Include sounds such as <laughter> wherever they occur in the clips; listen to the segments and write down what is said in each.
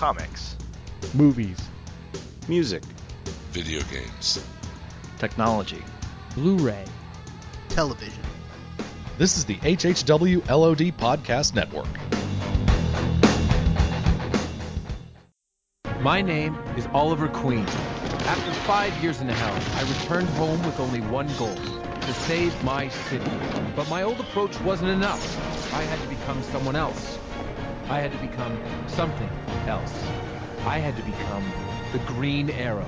comics, movies, music, video games, technology, Blu-ray, television. This is the HHW LOD Podcast Network. My name is Oliver Queen. After five years in hell, I returned home with only one goal to save my city. But my old approach wasn't enough. I had to become someone else. I had to become something else. I had to become the Green Arrow.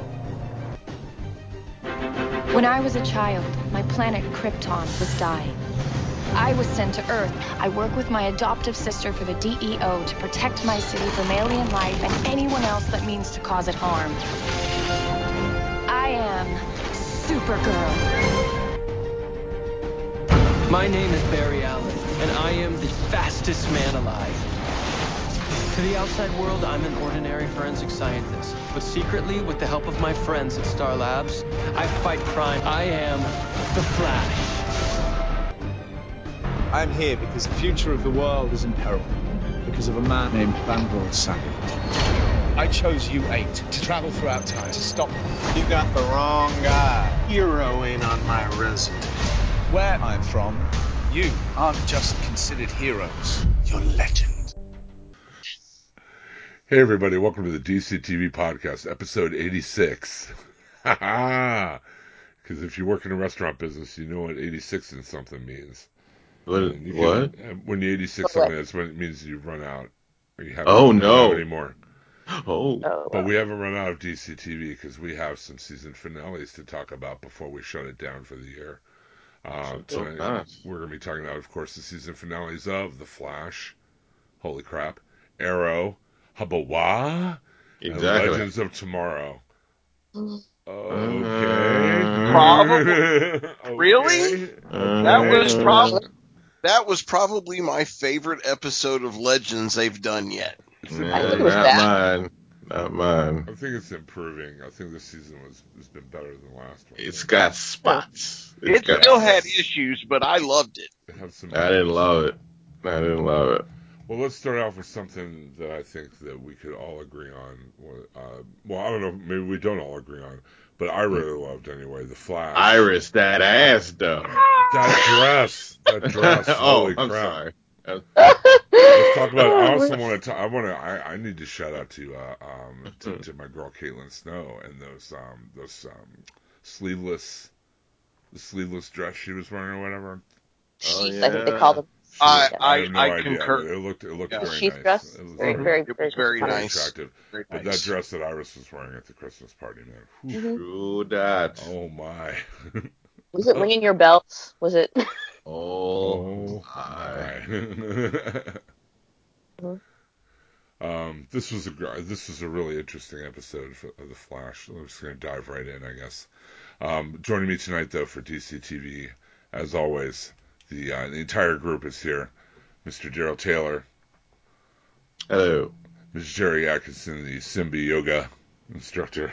When I was a child, my planet Krypton was dying. I was sent to Earth. I work with my adoptive sister for the DEO to protect my city from alien life and anyone else that means to cause it harm. I am Supergirl. My name is Barry Allen, and I am the fastest man alive. To the outside world, I'm an ordinary forensic scientist. But secretly, with the help of my friends at Star Labs, I fight crime. I am the Flash. I'm here because the future of the world is in peril. Because of a man named Vandal Savage. I chose U8 to travel throughout time to stop them. You got the wrong guy. Hero ain't on my resume. Where I'm from, you aren't just considered heroes. You're legend. Hey everybody, welcome to the DC TV podcast, episode 86. <laughs> Because if you work in a restaurant business, you know what 86 and something means. What? You what? Can, when you 86 something, that's when it means you've run out. Or you oh no! Anymore. <gasps> Oh. oh. But we haven't run out of DC TV because we have some season finales to talk about before we shut it down for the year. Uh, tonight, oh, we're going to be talking about, of course, the season finales of The Flash. Holy crap. Arrow. Habawa. Exactly. And Legends of Tomorrow. Okay. Probably. <laughs> okay. Really? Uh, That was probably that was probably my favorite episode of Legends they've done yet. Yeah, I think it was not bad. mine. Not mine. I think it's improving. I think this season was has been better than last one. It's got spots. It It's got still had issues, but I loved it. It had some I didn't love it. I didn't love it. Well, let's start off with something that I think that we could all agree on. Uh, well, I don't know, maybe we don't all agree on, but I really loved anyway. The Flash. Iris, that ass though. That dress. That <laughs> dress. oh, I'm crap. sorry. Let's talk about. <laughs> I also want to. I want to. I, I need to shout out to uh, um to, to my girl Caitlin Snow and those um those um sleeveless the sleeveless dress she was wearing or whatever. Oh, Sheath, I think they call them. She- I- I- no I idea, concur. It looked it looked Yeah. very Sheath nice. dress? It was Very, very, very, It was very, very nice. attractive. Very But that dress that Iris was wearing at the Christmas party, man. whew, Mhm. True that. Oh my. <laughs> Was it ringing your bells? Was it? <laughs> Oh, my. Mhm. Um, this was a this was a really interesting episode of the Flash. I'm just going to dive right in, I guess. Um, joining me tonight, though, for DC TV, as always, the uh, the entire group is here. Mr. Daryl Taylor, Hello. Ms. Jerry Atkinson, the Simba Yoga instructor,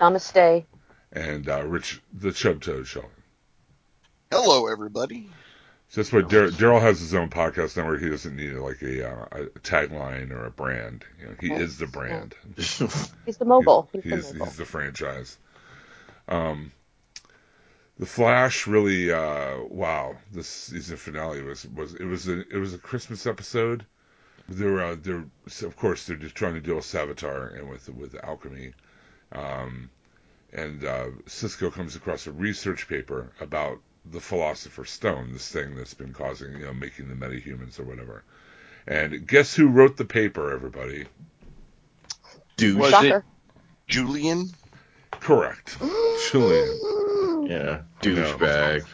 Namaste. and uh, Rich, the Chub Toad Sheldon. Hello, everybody. So that's why Daryl has his own podcast network. He doesn't need like a, uh, a tagline or a brand. You know, he Yes. is the brand. He's the mogul. He's, He's, the mogul. he's the franchise. Um, the Flash really, uh, wow! This season finale was was it was a it was a Christmas episode. They're uh, they're of course they're just trying to deal with Savitar and with with alchemy. Um, and uh, Cisco comes across a research paper about the Philosopher's Stone, this thing that's been causing you know making the metahumans or whatever. And guess who wrote the paper? Everybody. Douche. Was Shocker. it Julian? Correct. <gasps> Julian. Yeah. Douchebag.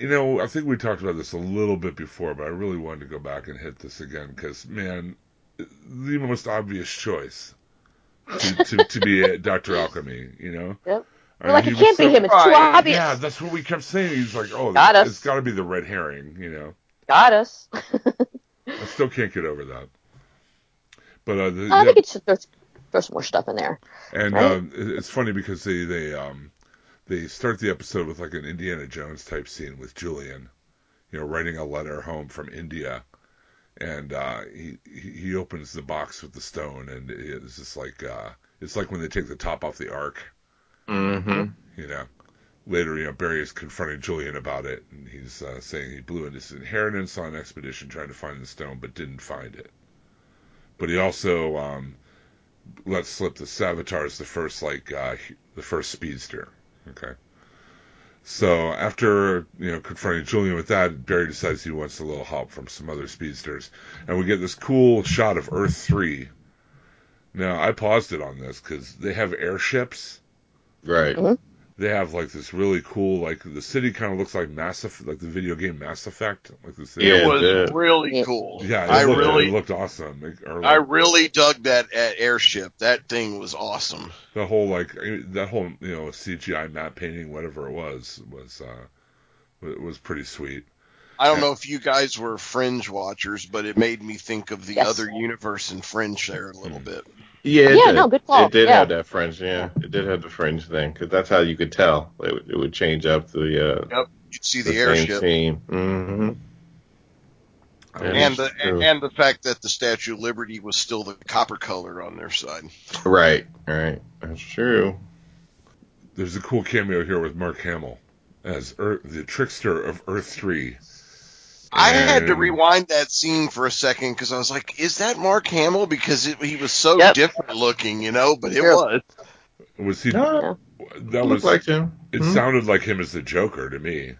You know, I think we talked about this a little bit before, but I really wanted to go back and hit this again because, man, the most obvious choice to, to, to be a <laughs> Dr. Alchemy, you know? Yep. I We're like, he it can't be him. It's too Right. obvious. Yeah, that's what we kept saying. He's like, oh, Got us. it's got to be the red herring, you know? Got us. <laughs> I still can't get over that. But uh, the, I the- think it should throw, throw some more stuff in there. And Right? um, it's funny because they they um they start the episode with like an Indiana Jones type scene with Julian, you know, writing a letter home from India, and uh, he he opens the box with the stone, and it's just like uh, it's like when they take the top off the ark. Mm-hmm. You know, later, you know, Barry is confronting Julian about it, and he's uh, saying he blew into his inheritance on an expedition trying to find the stone, but didn't find it. But he also um, let slip the Savitar's the first like uh, the first speedster. Okay. So after you know confronting Julian with that, Barry decides he wants a little help from some other speedsters, and we get this cool shot of Earth three. Now I paused it on this because they have airships. Right. Uh-huh. They have like this really cool, like the city kind of looks like Mass Effect, like the video game Mass Effect, like the city. It was the- really cool. Yeah, it I looked, really, it looked awesome. Like, or, I really dug that at airship. That thing was awesome. the whole like that whole you know CGI map painting, whatever it was, was uh, was pretty sweet. I don't know if you guys were Fringe watchers, but it made me think of the Yes. other universe in Fringe there a little bit. Yeah, it Yeah, did. no, good call. It did Yeah. have that fringe, yeah. It did have the fringe thing, because that's how you could tell. It would, it would change up the, uh, Yep, you'd see the, the, same airship scene. hmm and the true. and the fact that the Statue of Liberty was still the copper color on their side. Right, right. That's true. There's a cool cameo here with Mark Hamill as Earth, the trickster of Earth Three. I had to rewind that scene for a second because I was like, "Is that Mark Hamill?" Because it, he was so Yep. different looking, you know. But it True. was. Was he? No, That was. like him. It Mhm. sounded like him as the Joker to me.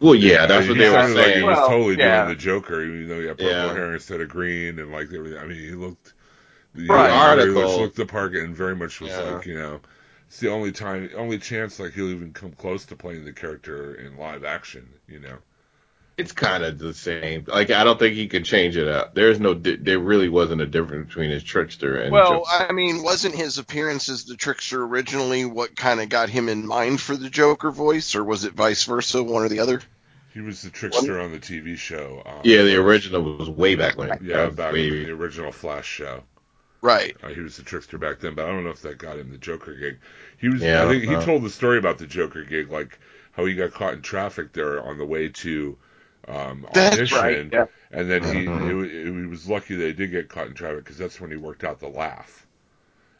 Well, yeah, that's Uh, what they were saying. like he saying. was Well, totally yeah. doing the Joker, even though he had purple Yeah. hair instead of green, and like everything. I mean, he looked. The Right. very much Article. looked the part, and very much was Yeah. like you know, it's the only time, only chance like he'll even come close to playing the character in live action. You know. It's kind of the same. Like, I don't think he could change it up. There's no, there really wasn't a difference between his trickster and Well, Joker. I mean, wasn't his appearance as the trickster originally what kind of got him in mind for the Joker voice, or was it vice versa, one or the other? He was the trickster on the TV show. Um, yeah, the original was way back when. Yeah, That back way- the original Flash show. Right. Uh, he was the trickster back then, but I don't know if that got him the Joker gig. He was. Yeah, I think he uh, told the story about the Joker gig, like how he got caught in traffic there on the way to um, That's audition, right, yeah. and then he Mhm. it, he was lucky they did get caught in traffic because that's when he worked out the laugh.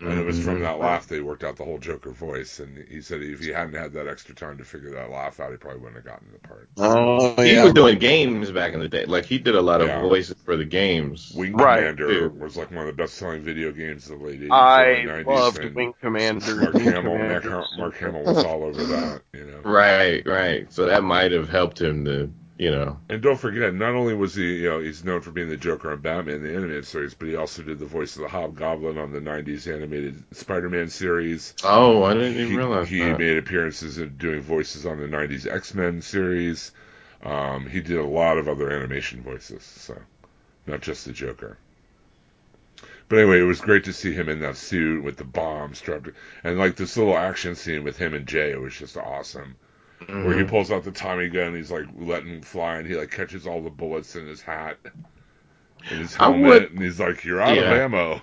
And it was from Mhm. that laugh they worked out the whole Joker voice. And he said if he hadn't had that extra time to figure that laugh out, he probably wouldn't have gotten the part. Oh, He yeah. was doing games back in the day. Like, he did a lot of Yeah. voices for the games. Wing Right. Commander Dude. was like one of the best selling video games of the late 80s, I early 90s. loved and Wing Commander. Mark Wing Hamill, Mark, Commander. Mark Hamill was all over that, you know. <laughs> Right, right. So that might have helped him to, you know. And don't forget, not only was he, you know, he's known for being the Joker on Batman, the animated series, but he also did the voice of the Hobgoblin on the 90s animated Spider-Man series. Oh, I didn't He, even realize he that. made appearances in doing voices on the 90s X-Men series. Um, he did a lot of other animation voices, so not just the Joker. But anyway, it was great to see him in that suit with the bomb strapped, and like this little action scene with him and Jay. It was just awesome where he Mhm. pulls out the Tommy gun, he's like letting him fly, and he like catches all the bullets in his hat, in his helmet, would- and he's like, "You're out Yeah. of ammo."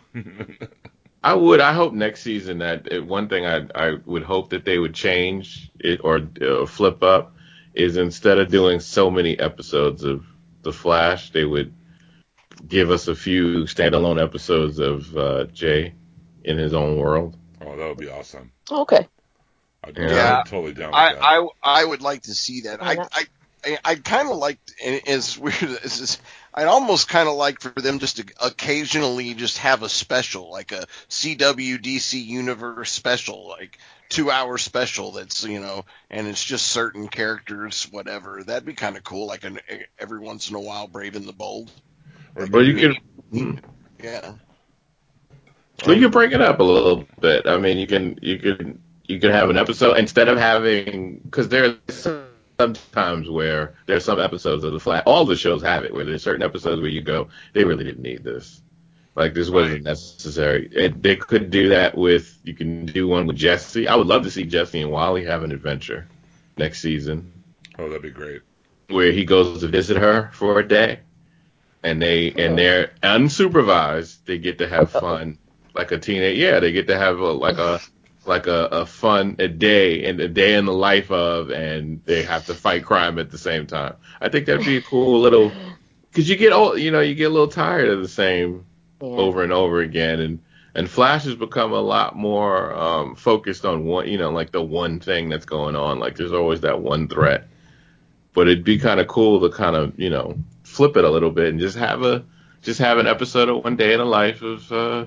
I would. I hope next season that uh, one thing I I would hope that they would change it or uh, flip up is instead of doing so many episodes of The Flash, they would give us a few standalone episodes of uh, Jay in his own world. oh, that would be awesome. Okay. I'd, Yeah. I'm totally down I, that. I I would like to see that. Why I? I I, I kind of like and as weird <laughs> as this, I'd almost kind of like for them just to occasionally just have a special, like a CW DC Universe special, like two hour special that's you know, and it's just certain characters, whatever. That'd be kind of cool. Like an every once in a while, Brave and the Bold. Or Well, you maybe- hmm. can. Yeah. Well, you can break it up a little bit. I mean, you can you can you could have an episode instead of having because there's some times where there's some episodes of the Flash. All the shows have it where there's certain episodes where you go, they really didn't need this. Like this wasn't necessary. It, they could do that with. You can do one with Jesse. I would love to see Jesse and Wally have an adventure next season oh, that'd be great. where he goes to visit her for a day, and they and they're unsupervised. They get to have fun, like a teenage. Yeah, they get to have a, like a like a, a fun a day and a day in the life of, and they have to fight crime at the same time. I think that'd be a cool little because you get old, you know, you get a little tired of the same Yeah. over and over again, and and Flash has become a lot more um, focused on one, you know, like the one thing that's going on. Like there's always that one threat, but it'd be kind of cool to kind of you know flip it a little bit and just have a just have an episode of one day in the life of uh,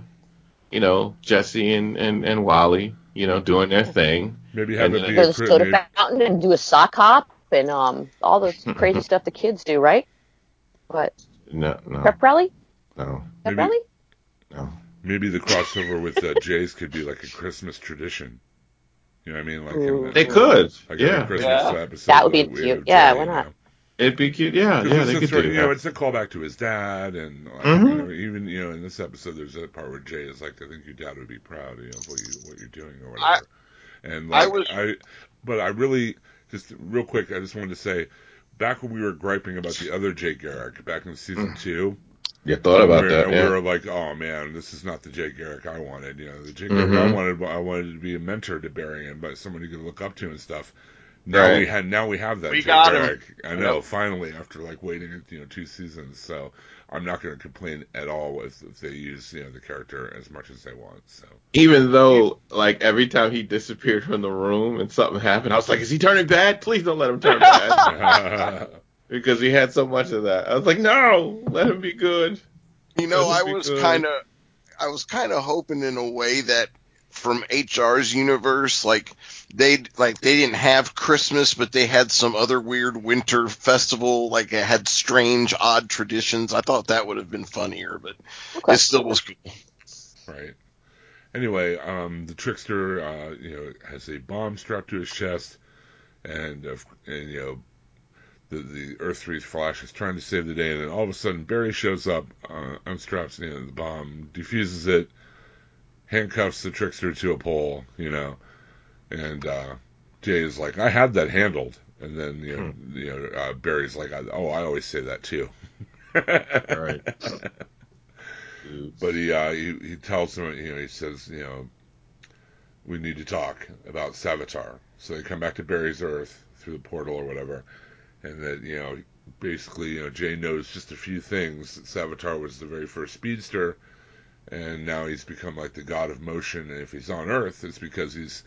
you know Jesse and and and Wally, you know, doing their thing. Maybe have And, it be Go to a the cri- soda maybe- fountain and do a sock hop and um all the <laughs> crazy stuff the kids do, right? But No, no, pep rally? no, Pep Maybe- rally? no. Maybe the crossover with uh, Jays could be like a Christmas tradition. You know what I mean? Like in the, They could, like yeah. a Christmas Yeah. episode. That would be cute. Yeah, you why not? know? It'd be cute. Yeah, yeah, it's they a could sort do you know, it's a callback to his dad, and like, Mhm. you know, even you know, in this episode, there's a part where Jay is like, "I think your dad would be proud, you know, of what you what you're doing or I- whatever." and like, I was- I, but I really just real quick, I just wanted to say, back when we were griping about the other Jay Garrick back in season two, You thought about we were, that, yeah. we were like, "Oh man, this is not the Jay Garrick I wanted." You know, the Jay Garrick I Mhm. wanted, I wanted to be a mentor to Barry and but someone you could look up to and stuff. Now Right. we had, now we have that We Jay got him. I know, Yep. finally, after like waiting, you know, two seasons. So I'm not going to complain at all if, if they use, you know, the character as much as they want. So Even though, like, every time he disappeared from the room and something happened, I was like, is he turning bad? Please don't let him turn bad. <laughs> because he had so much of that. I was like, no, let him be good. You know, I was kind of, I was kind of hoping in a way that from HR's universe, like they like they didn't have Christmas, but they had some other weird winter festival, like it had strange, odd traditions. I thought that would have been funnier, but Okay. it still was cool. right. Anyway, um, the trickster, uh, you know, has a bomb strapped to his chest, and, uh, and you know, the the Earth Three Flash is trying to save the day, and then all of a sudden Barry shows up, uh, unstraps you know, the bomb, defuses it, handcuffs the trickster to a pole, you know, and uh, Jay is like, "I had that handled," and then you know, you know, uh, Barry's like, "Oh, I always say that too." Right. <laughs> But he, uh, he he tells him, you know, he says, you know, we need to talk about Savitar. So they come back to Barry's Earth through the portal or whatever, and that you know, basically, you know, Jay knows just a few things. That Savitar was the very first speedster, and now he's become like the god of motion. And if he's on Earth, it's because he's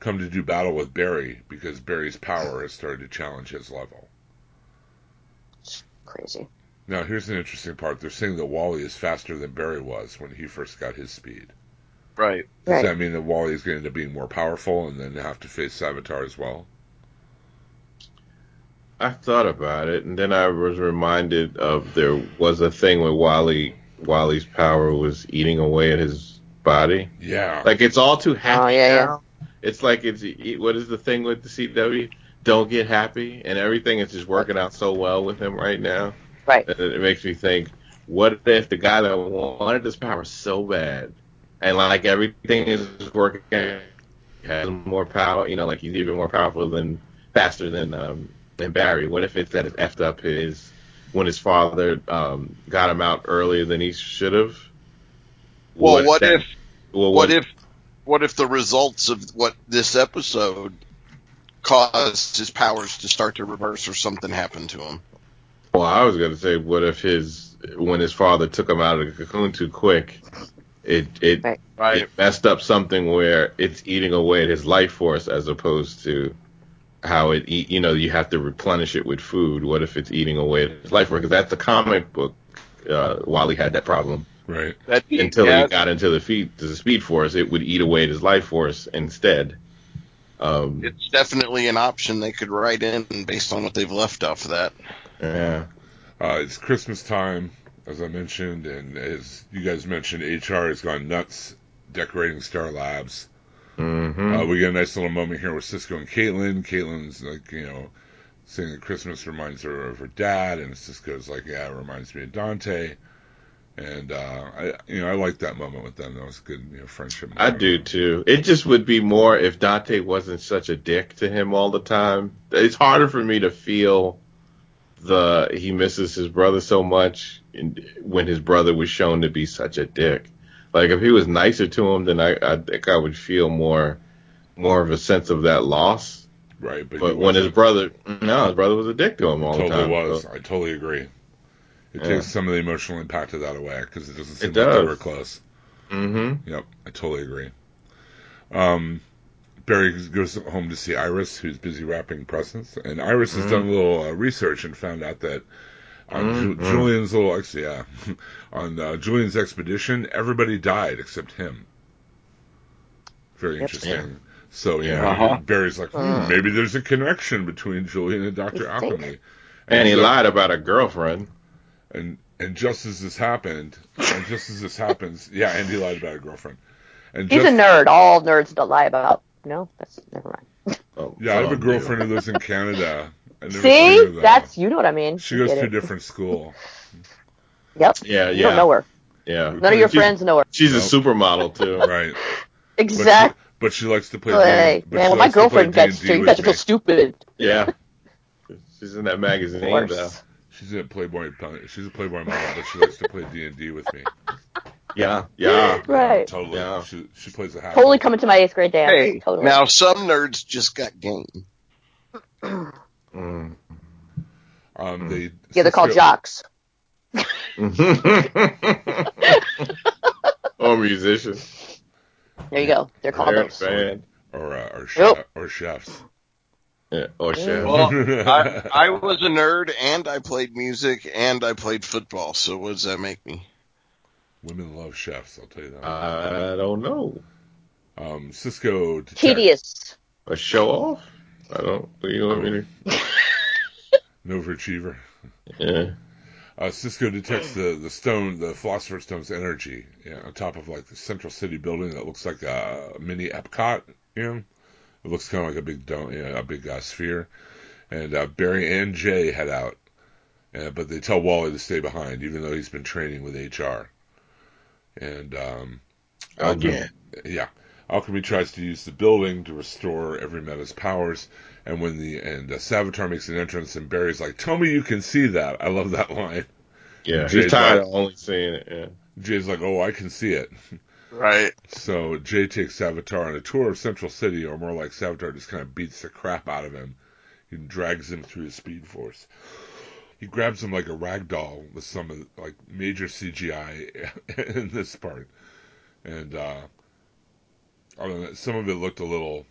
come to do battle with Barry because Barry's power has started to challenge his level. Crazy. Now, here's an interesting part. They're saying that Wally is faster than Barry was when he first got his speed. Right. Does Right. that mean that Wally is going to be more powerful and then have to face Savitar as well? I thought about it, and then I was reminded of there was a thing where Wally Wally's power was eating away at his body. Yeah. Like it's all too happy Oh, yeah, yeah. It's like it's what is the thing with the CW? Don't get happy, and everything is just working out so well with him right now. Right. It makes me think, what if the guy that wanted this power so bad, and like everything is working, has more power, you know, like he's even more powerful than, faster than um than Barry. What if it's that it effed up his when his father um got him out earlier than he should have? Well, what that- if Well, what if what if the results of what this episode caused his powers to start to reverse or something happened to him? Well, I was gonna say, what if his when his father took him out of the cocoon too quick, it it, Right. it messed up something where it's eating away at his life force as opposed to how it eat. You know, you have to replenish it with food. What if it's eating away at his life force? Because that's the comic book. Uh, Wally had that problem Right. That until yeah, he got into the feed to the speed force. It would eat away at his life force instead. Um, it's definitely an option they could write in based on what they've left off of that. yeah. Uh, it's Christmas time, as I mentioned, and as you guys mentioned, HR has gone nuts decorating Star Labs. Hmm Uh, we get a nice little moment here with Cisco and Caitlin. Caitlin's like, you know, saying that Christmas reminds her of her dad, and Cisco's like, yeah, it reminds me of Dante. And uh, I, you know, I like that moment with them. That was a good, you know, friendship. I do too. It just would be more if Dante wasn't such a dick to him all the time. It's harder for me to feel the he misses his brother so much when his brother was shown to be such a dick. Like if he was nicer to him, then I, I think I would feel more more of a sense of that loss. Right, but, But when his brother, no, his brother was a dick to him all totally the time. Totally was. So, I totally agree. It Yeah. takes some of the emotional impact of that away because it doesn't seem It like they were close. Mm-hmm. Yep, I totally agree. Um, Barry goes home to see Iris, who's busy wrapping presents, and Iris has Mhm. done a little uh, research and found out that on Ju- Mhm. Julian's little, ex- yeah, <laughs> on uh, Julian's expedition, everybody died except him. Very Yep. interesting. So yeah, Uh-huh. Barry's like, hmm, Mm. maybe there's a connection between Julian and Doctor Alchemy. And he ju- lied about a girlfriend. and and just as this happened, and just as this happens, <laughs> yeah, and he lied about a girlfriend. And He's just, a nerd. All nerds don't lie about. No, that's never mind. Oh, Yeah, I have a girlfriend who lives in Canada. <laughs> I her, See, though. that's you know what I mean. she You goes get to a different school. <laughs> Yep. Yeah, yeah. You yeah. don't know her. Yeah. None of your She's- friends know her. She's a supermodel too. <laughs> Right. <laughs> Exactly. But she, but she likes to play. Hey, but man, she when my likes to play girlfriend gets D&D to, you guys are so stupid. Yeah. She's in that magazine though. She's a Playboy. She's a Playboy model, but she likes to play D and D with me. Yeah, yeah. Right. Totally. Yeah. She she plays a half. Totally coming to my eighth grade dance. Hey, totally. now some nerds just got game. <clears throat> Mm. Um, they yeah, they're called jocks. <laughs> or musicians. There you go. They're called Or those. fan. or uh, or, Yep. chef, or chefs. Yeah, or chef. Well, I, I <laughs> was a nerd and I played music and I played football. So what does that make me? Women love chefs. I'll tell you that. I don't know. Um, Cisco. detect- Tedious. A show off? I don't. What You want me to? No overachiever. Yeah. Uh, Cisco detects the, the stone, the Philosopher's Stone's energy yeah, on top of like the Central City building that looks like a mini Epcot. You know, it looks kind of like a big dome, yeah, a big uh, sphere. And uh, Barry and Jay head out, uh, but they tell Wally to stay behind, even though he's been training with HR. And um, Again. yeah, Alchemy tries to use the building to restore every meta's powers, and when the and uh, Savitar makes an entrance, and Barry's like, "Tell me you can see that." I love that line. Yeah. Jay's He's tired like- of only seeing it. Yeah. Jay's like, "Oh, I can see it." Right. So Jay takes Savitar on a tour of Central City, or more like Savitar just kind of beats the crap out of him. He drags him through his speed force. He grabs him like a rag doll with some of like major CGI <laughs> in this part, and uh, I don't know. Some of it looked a little,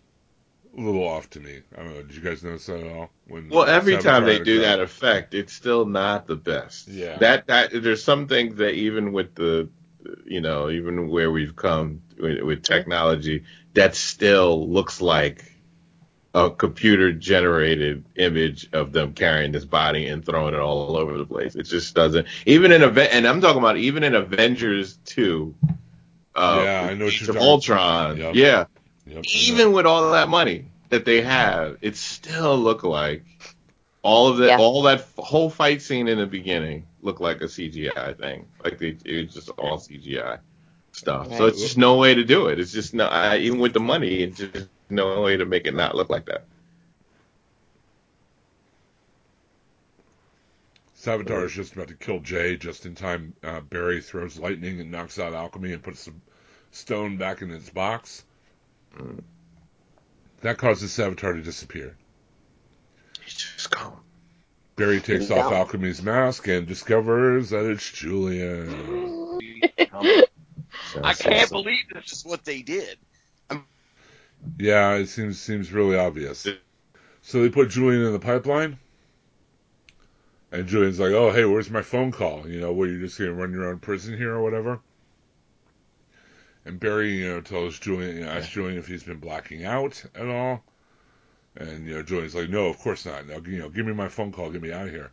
a little off to me. I don't know. Did you guys notice that at all? When Well, every time they do that effect, it's still not the best. Yeah. That that there's some things that even with the, you know, even where we've come with, with technology, that still looks like a computer generated image of them carrying this body and throwing it all over the place. It just doesn't. Even in event, and I'm talking about even in Avengers two. Uh, Yeah, I know what Age of talking- Ultron. Yep. Yeah, Yep, even with all that money that they have, it still look like all of that, Yeah. all that f- whole fight scene in the beginning looked like a CGI thing. Like they, it was just all CGI stuff. So it's just no way to do it. It's just no, I, even with the money, it's just no way to make it not look like that. Savitar is just about to kill Jay just in time. Uh, Barry throws lightning and knocks out Alchemy and puts the stone back in its box. That causes Savitar to disappear. He's just gone. Barry takes Yeah. off Alchemy's mask and discovers that it's Julian. <laughs> I can't believe this is what they did. Yeah, it seems seems really obvious. So they put Julian in the pipeline, and Julian's like, "Oh, hey, where's my phone call? You know, what you're just gonna run your own prison here or whatever." And Barry, you know, tells Julian, you know, asks Julian if he's been blacking out at all, and you know, Julian's like, "No, of course not. Now, you know, give me my phone call, get me out of here."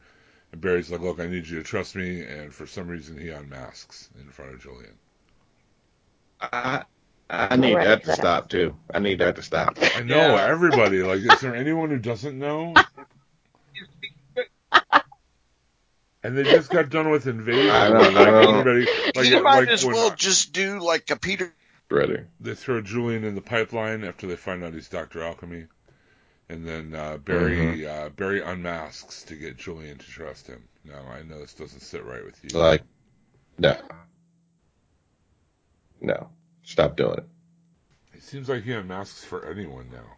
And Barry's like, "Look, I need you to trust me," and for some reason, he unmasks in front of Julian. I, I need that to stop too. I need that to stop. I know Yeah. everybody. Like, is there anyone who doesn't know? <laughs> And they just got done with invasion. I know, Like, I know. everybody, like, you might like as when well just do like a Peter. Ready? they throw Julian in the pipeline after they find out he's Doctor Alchemy, and then uh, Barry Mm-hmm. uh, Barry unmasks to get Julian to trust him. Now I know this doesn't sit right with you. Like, no, no, stop doing it. it seems like he unmasks for anyone now.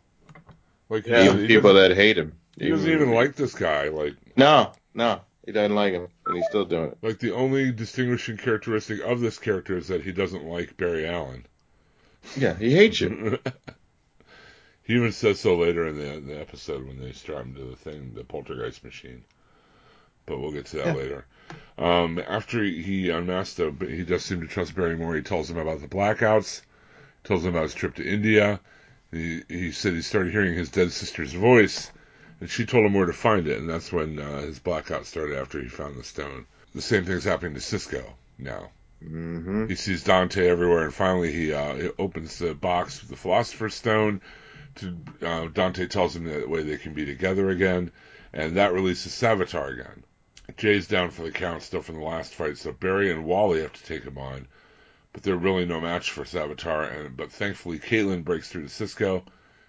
Like he Even people that hate him. he doesn't even like this guy. Like No, no. He doesn't like him, and he's still doing it. Like the only distinguishing characteristic of this character is that he doesn't like Barry Allen. Yeah, he hates you. <laughs> he even says so later in the, the episode when they strap him to the thing, the poltergeist machine. But we'll get to that Yeah. later. Um, after he, he unmasked, him, but he does seem to trust Barry more. He tells him about the blackouts, tells him about his trip to India. He, he said he started hearing his dead sister's voice, and she told him where to find it, and that's when uh, his blackout started after he found the stone. The same thing's happening to Cisco now. Mm-hmm. He sees Dante everywhere, and finally he, uh, he opens the box with the Philosopher's Stone. To uh, Dante tells him that way they can be together again, and that releases Savitar again. Jay's down for the count still from the last fight, so Barry and Wally have to take him on, but they're really no match for Savitar. And but thankfully, Caitlin breaks through to Cisco,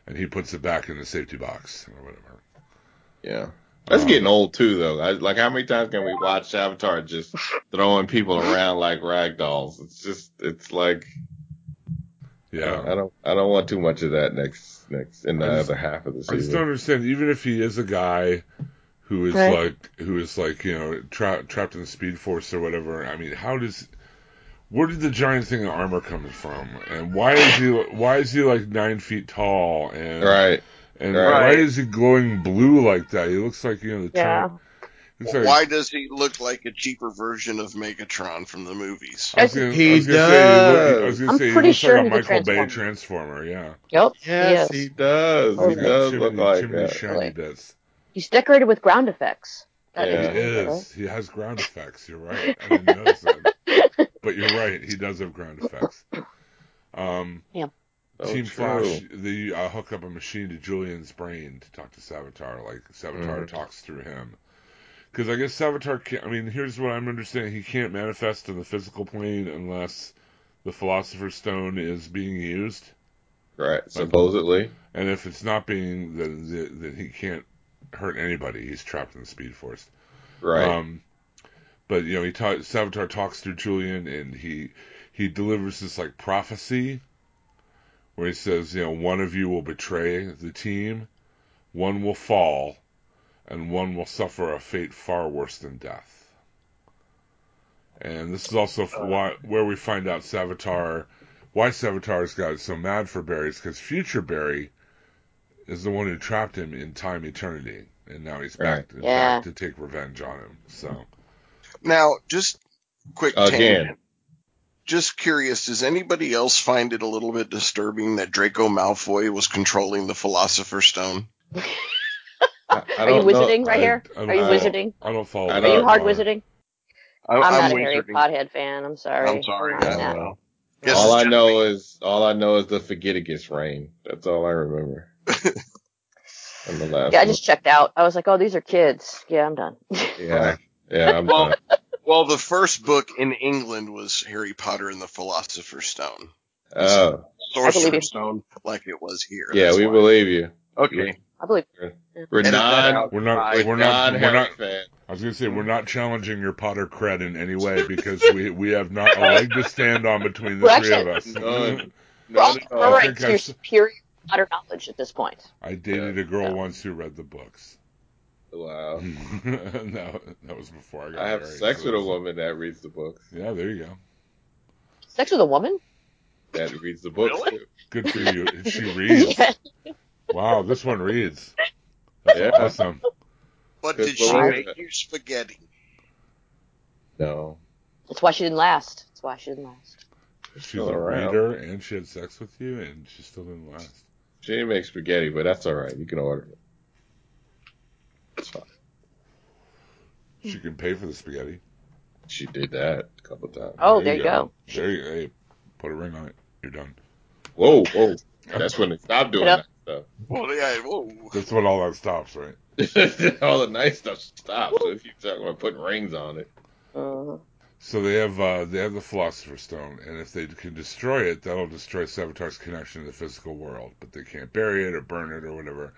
and he puts it back in the safety box or whatever. Yeah. That's Um, getting old too, though. I, like, how many times can we watch Savitar just throwing people around like rag dolls? It's just, it's like, Yeah. I don't, I don't want too much of that next, next in the just- other half of the season. I just don't understand. Even if he is a guy who is Right. like who is like you know tra- trapped in the Speed Force or whatever, I mean, how does where did the giant thing of armor come from, and why is he why is he like nine feet tall and Right. And Right. why is he glowing blue like that? He looks like you know the Yeah. giant- looks like- Why does he look like a cheaper version of Megatron from the movies? I was gonna, He I was gonna say, he I was does. gonna I'm say he pretty looks sure like a Michael Bay Transformer. transformer. Yeah, Yep. Yes, he he does. He yeah. does chimney, look like chimney that. shiny Really. bits. He's decorated with ground effects. That Yeah. He explains it, is. He has ground effects. You're right. I didn't notice that. <laughs> But you're right. He does have ground effects. Um, Yeah. So Team true. Flash, they uh, hook up a machine to Julian's brain to talk to Savitar. Like Savitar Mhm. talks through him. Because I guess Savitar can't. I mean, here's what I'm understanding: he can't manifest in the physical plane unless the Philosopher's Stone is being used. Right. Supposedly. And if it's not being, then, then then he can't hurt anybody. He's trapped in the Speed Force. Right. Um, but you know, he ta- Savitar talks through Julian, and he he delivers this like prophecy, where he says, you know, one of you will betray the team, one will fall, and one will suffer a fate far worse than death. And this is also uh. why where we find out Savitar, why Savitar's got so mad for Barry because future Barry is the one who trapped him in time eternity, and now he's back, Right. Yeah. back to take revenge on him. So. Now, just quick Again. tangent. Just curious, does anybody else find it a little bit disturbing that Draco Malfoy was controlling the Philosopher's Stone? I, I Are you don't know. wizarding right I- here? I don't Are you follow- wizarding? I don't follow. I Are you hard line. wizarding? I, I'm, not a I'm Harry wizarding. Pothead fan. I'm sorry. I'm sorry. not I that. don't know. Guess All I know me. is all I know is the forget Forgetigus rain. That's all I remember. <laughs> And the last Yeah, I just checked out. I was like, oh, these are kids. Yeah, I'm done. yeah, yeah. I'm Well, done. Well, the first book in England was Harry Potter and the Philosopher's Stone. Oh, believe. Sorcerer's Stone, like it was here. yeah. that's We why. believe you. Okay. I believe. You. We're Edit that non. out. We're not. We're We're not. non We're Harry not. fan. I was gonna say we're not challenging your Potter cred in any way because we we have not a leg to stand on between the We're three of us. None. <laughs> We're all None at all. referring think I your superior Potter knowledge at this point. I dated a girl Yeah. once who read the books. Wow. <laughs> no, that was before I got I have married. sex so with a woman that reads the books. Yeah, there you go. Sex with a woman? That reads the books Really? too. Good for you. She <laughs> reads. Yeah. Wow, this one reads. That's Yeah. awesome. But Good did she lord. make you spaghetti? No. That's why she didn't last. That's why she didn't last. She's Still a around. reader and she had sex with you and she still didn't last. She didn't make spaghetti, but that's all right. You can order it. It's fine. She can pay for the spaghetti. She did that a couple times. Oh, there you go. There you Hey, put a ring on it. You're done. Whoa, whoa. That's when they stop doing Yep. that Well, yeah. Whoa. That's when all that stops, right? <laughs> All the nice stuff stops. So if you talk about putting rings on it, Mhm. So they have uh, they have the Philosopher's Stone, and if they can destroy it, that'll destroy Savitar's connection to the physical world. But they can't bury it or burn it or whatever.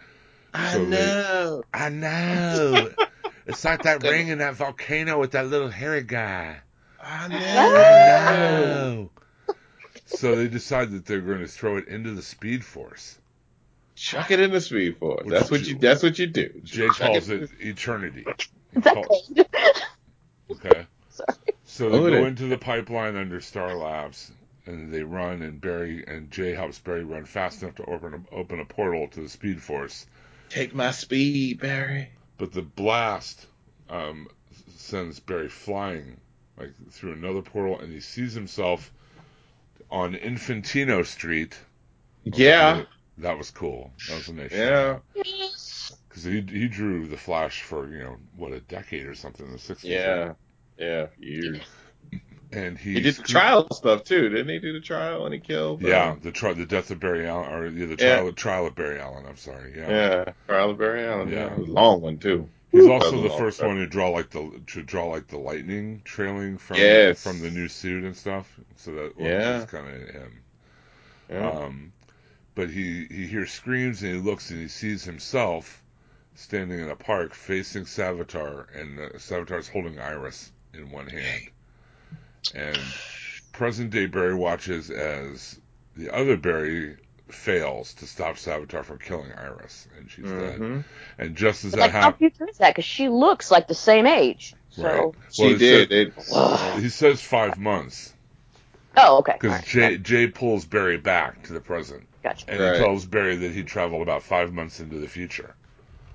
I So they- know. I know. <laughs> it's like that ring in that volcano with that little hairy guy. I know. I know. know. <laughs> so they decide that they're going to throw it into the Speed Force. Chuck it in the speed force. Which That's what is- you. That's what you do. Jay Chuck calls in it eternity. He, Is that call- paid? Okay. Sorry. <laughs> So they Oh, go it- into the pipeline under Star Labs, and they run, and Barry and Jay helps Barry run fast enough to open a, open a portal to the Speed Force. Take my speed, Barry. But the blast um, sends Barry flying like through another portal, and he sees himself on Infantino Street. Yeah. That was cool. That was a nice Yeah. Because he he drew the Flash for you know what a decade or something in the sixties. Yeah. Yeah. Years. And he He did the trial stuff too, didn't he? Do the trial and he killed. uh, Yeah, the trial, the death of Barry Allen, or yeah, the Yeah. trial trial of Barry Allen. I'm sorry. Yeah. Yeah. Trial of Barry Allen. Yeah. Yeah. It was a long one too. He's also the first one to draw like the to draw like the lightning trailing from Yes. from the new suit and stuff. So that Yeah. was kind of him. Yeah. Um, but he he hears screams and he looks and he sees himself standing in a park facing Savitar, and uh, Savitar's holding Iris in one hand. And present day Barry watches as the other Barry fails to stop Savitar from killing Iris, and she's dead. Mhm. And just as But that like, how happens, future is that? Because she looks like the same age. So. right? Well, it did. said- It's, he says five months Oh, okay. because Alright, Jay Jay pulls Barry back to the present, Gotcha. and Right. he tells Barry that he traveled about five months into the future.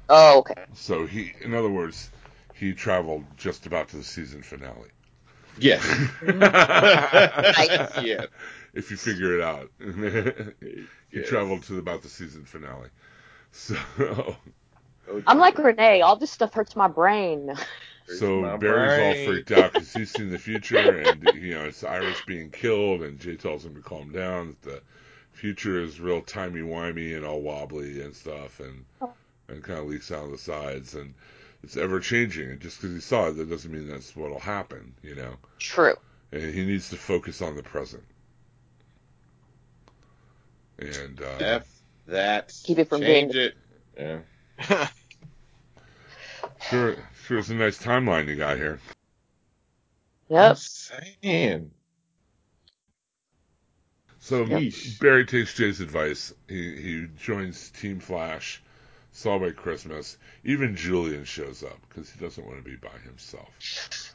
Oh, okay. So he, in other words, he traveled just about to the season finale. Yes. Nice. yeah. If you figure it out, <laughs> you Yes. traveled to about the season finale. So, I'm like Renee. All this stuff hurts my brain. so my Barry's all freaked out because he's seen the future, and you know it's Iris being killed, and Jay tells him to calm down. That the future is real timey wimey and all wobbly and stuff, and oh. and kind of leaks out of the sides, and it's ever changing. And just because he saw it, that doesn't mean that's what'll happen, you know. True. and he needs to focus on the present. And uh, F that. Keep it from Change being- it. Yeah. <laughs> sure, sure, it's a nice timeline you got here. Yep. I'm saying. So Yeesh. Barry takes Jay's advice. He he joins Team Flash, celebrate Christmas. Even Julian shows up because he doesn't want to be by himself.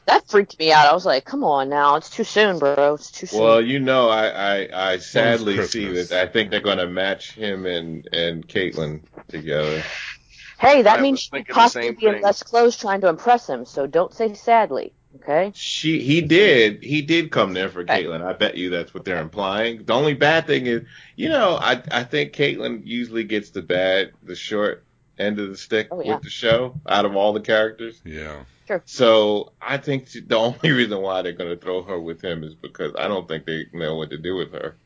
That freaked me out. I was like, come on now. It's too soon, bro. It's too soon. Well, you know, I I, I sadly see Christmas. that. I think they're going to match him and and Caitlin together. hey, that I means was she's thinking the possibly be in less clothes trying to impress him, so don't say sadly, okay? She he did he did come there for Okay. Caitlin. I bet you that's what they're implying. The only bad thing is, you know, I I think Caitlin usually gets the bad the short end of the stick Oh, yeah. with the show out of all the characters. Yeah, So I think the only reason why they're going to throw her with him is because I don't think they know what to do with her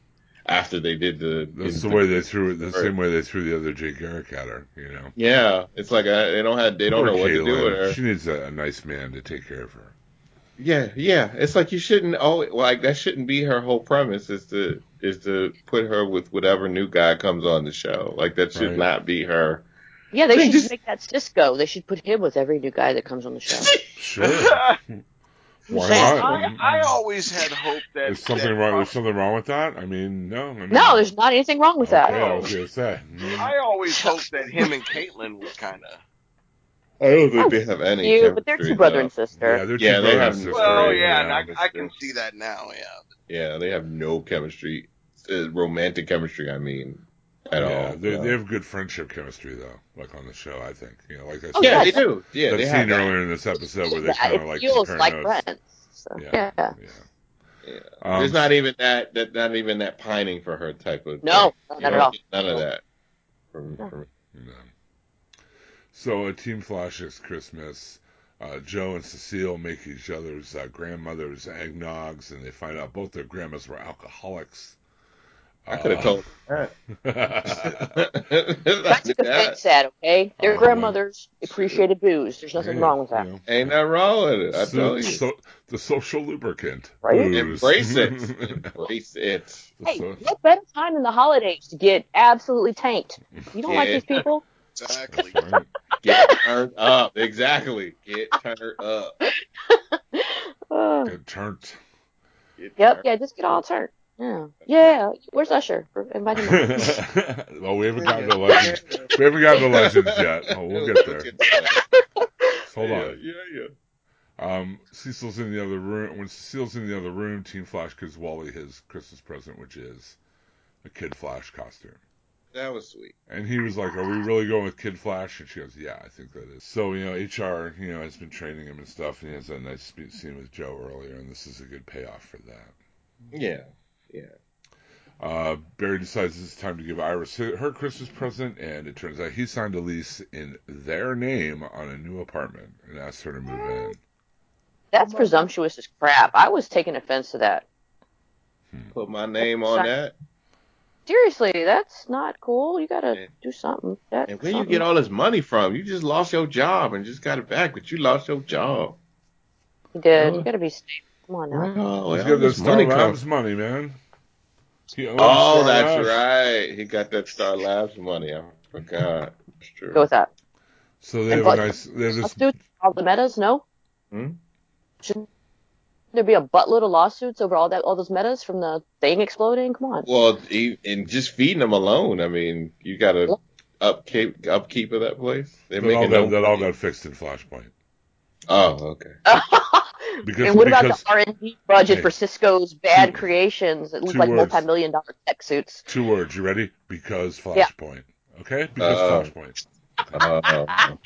after they did the. that's the way they threw it. The same way they threw the other Jay Garrick at her. You know, Yeah, it's like uh they don't have they don't Poor know what to do with her. She needs a, a nice man to take care of her. Yeah, yeah. It's like you shouldn't always like that shouldn't be her whole premise is to is to put her with whatever new guy comes on the show. Like that should Right. not be her. Yeah, they They should just- make that Cisco. They should put him with every new guy that comes on the show. <laughs> Sure, <laughs> why not? I, I always had hope that There's something that wrong. There's something wrong with that. I mean, no. I mean, No, there's not anything wrong with that. Okay, I was gonna say. Mm. I always hoped that him and Caitlin would kind of. I don't think they have any. You, but they're chemistry, two brother though. and sister. Yeah, they're two Yeah, they have- and sisters. Well, yeah, and I, I can see that now. Yeah. Yeah, they have no chemistry, uh, romantic chemistry. I mean, at yeah, all. they, no. they have good friendship chemistry though, like on the show. I think you know, like I Oh, said, yeah, yeah, they do. Yeah, that they scene have that. earlier in this episode where they kind of like feels like notes. friends. So, Yeah. yeah. Yeah. Yeah. Um, There's not even that, that, not even that pining for her type of. No, thing. not at all. get None of that. From, No. from, No. So at Team Flash's Christmas, uh, Joe and Cecile make each other's uh, grandmothers eggnogs, and they find out both their grandmas were alcoholics. I could have told that. <laughs> That's a defense that, okay? Their Oh, grandmothers appreciated booze. There's nothing Hey, wrong with that. you know, Ain't nothing wrong with it. I so- tell you. so- the social lubricant. Right? Booze. Embrace it. <laughs> Embrace it. Hey, So- what better time than the holidays to get absolutely tanked? You don't like these people? Exactly. Right. Get turned up. Exactly. Get turned up. <laughs> Get turned. Get yep, turned yeah, just get all turned. Yeah. Yeah. Where's Usher? Invite him on. <laughs> well, we haven't gotten to legends. We haven't gotten to legends yet. Oh, we'll get there. <laughs> Hold yeah, on. Yeah, yeah. Um, Cecile's in the other room. When Cecile's in the other room, Team Flash gives Wally his Christmas present, which is a Kid Flash costume. That was sweet. And he was like, "Are we really going with Kid Flash?" And she goes, "Yeah, I think that is." So you know, HR, you know, has been training him and stuff. And he has a nice scene with Joe earlier, and this is a good payoff for that. Yeah, yeah. Uh, Barry decides it's time to give Iris her her Christmas present, and it turns out he signed a lease in their name on a new apartment and asked her to move in. That's presumptuous as crap. I was taking offense to that. Put my name on that. Seriously, that's not cool. You gotta do something. That's And where you get all this money from? You just lost your job and just got it back, but you lost your job. You did. You gotta be safe. Come on now. Oh, He's where got all that this Star come Labs money, man. He owns Oh, Star that's Labs. right. He got that Star Labs money. I forgot. That's true. Go with that. So they And have a but- nice. They have this. Lawsuits, all the metas, no? Hmm? Shouldn't there be a buttload of lawsuits over all that, all those metas from the thing exploding? Come on. Well, and just feeding them alone. I mean, you got to upkeep upkeep of that place. They're That all making got, no that all got fixed in Flashpoint. Oh, okay. <laughs> Because and what about the R and D budget Hey. for Cisco's bad creations that look like words. multi-million dollar tech suits? two words. You ready? Because Yeah. Flashpoint. Okay. Because Uh, Flashpoint. Uh,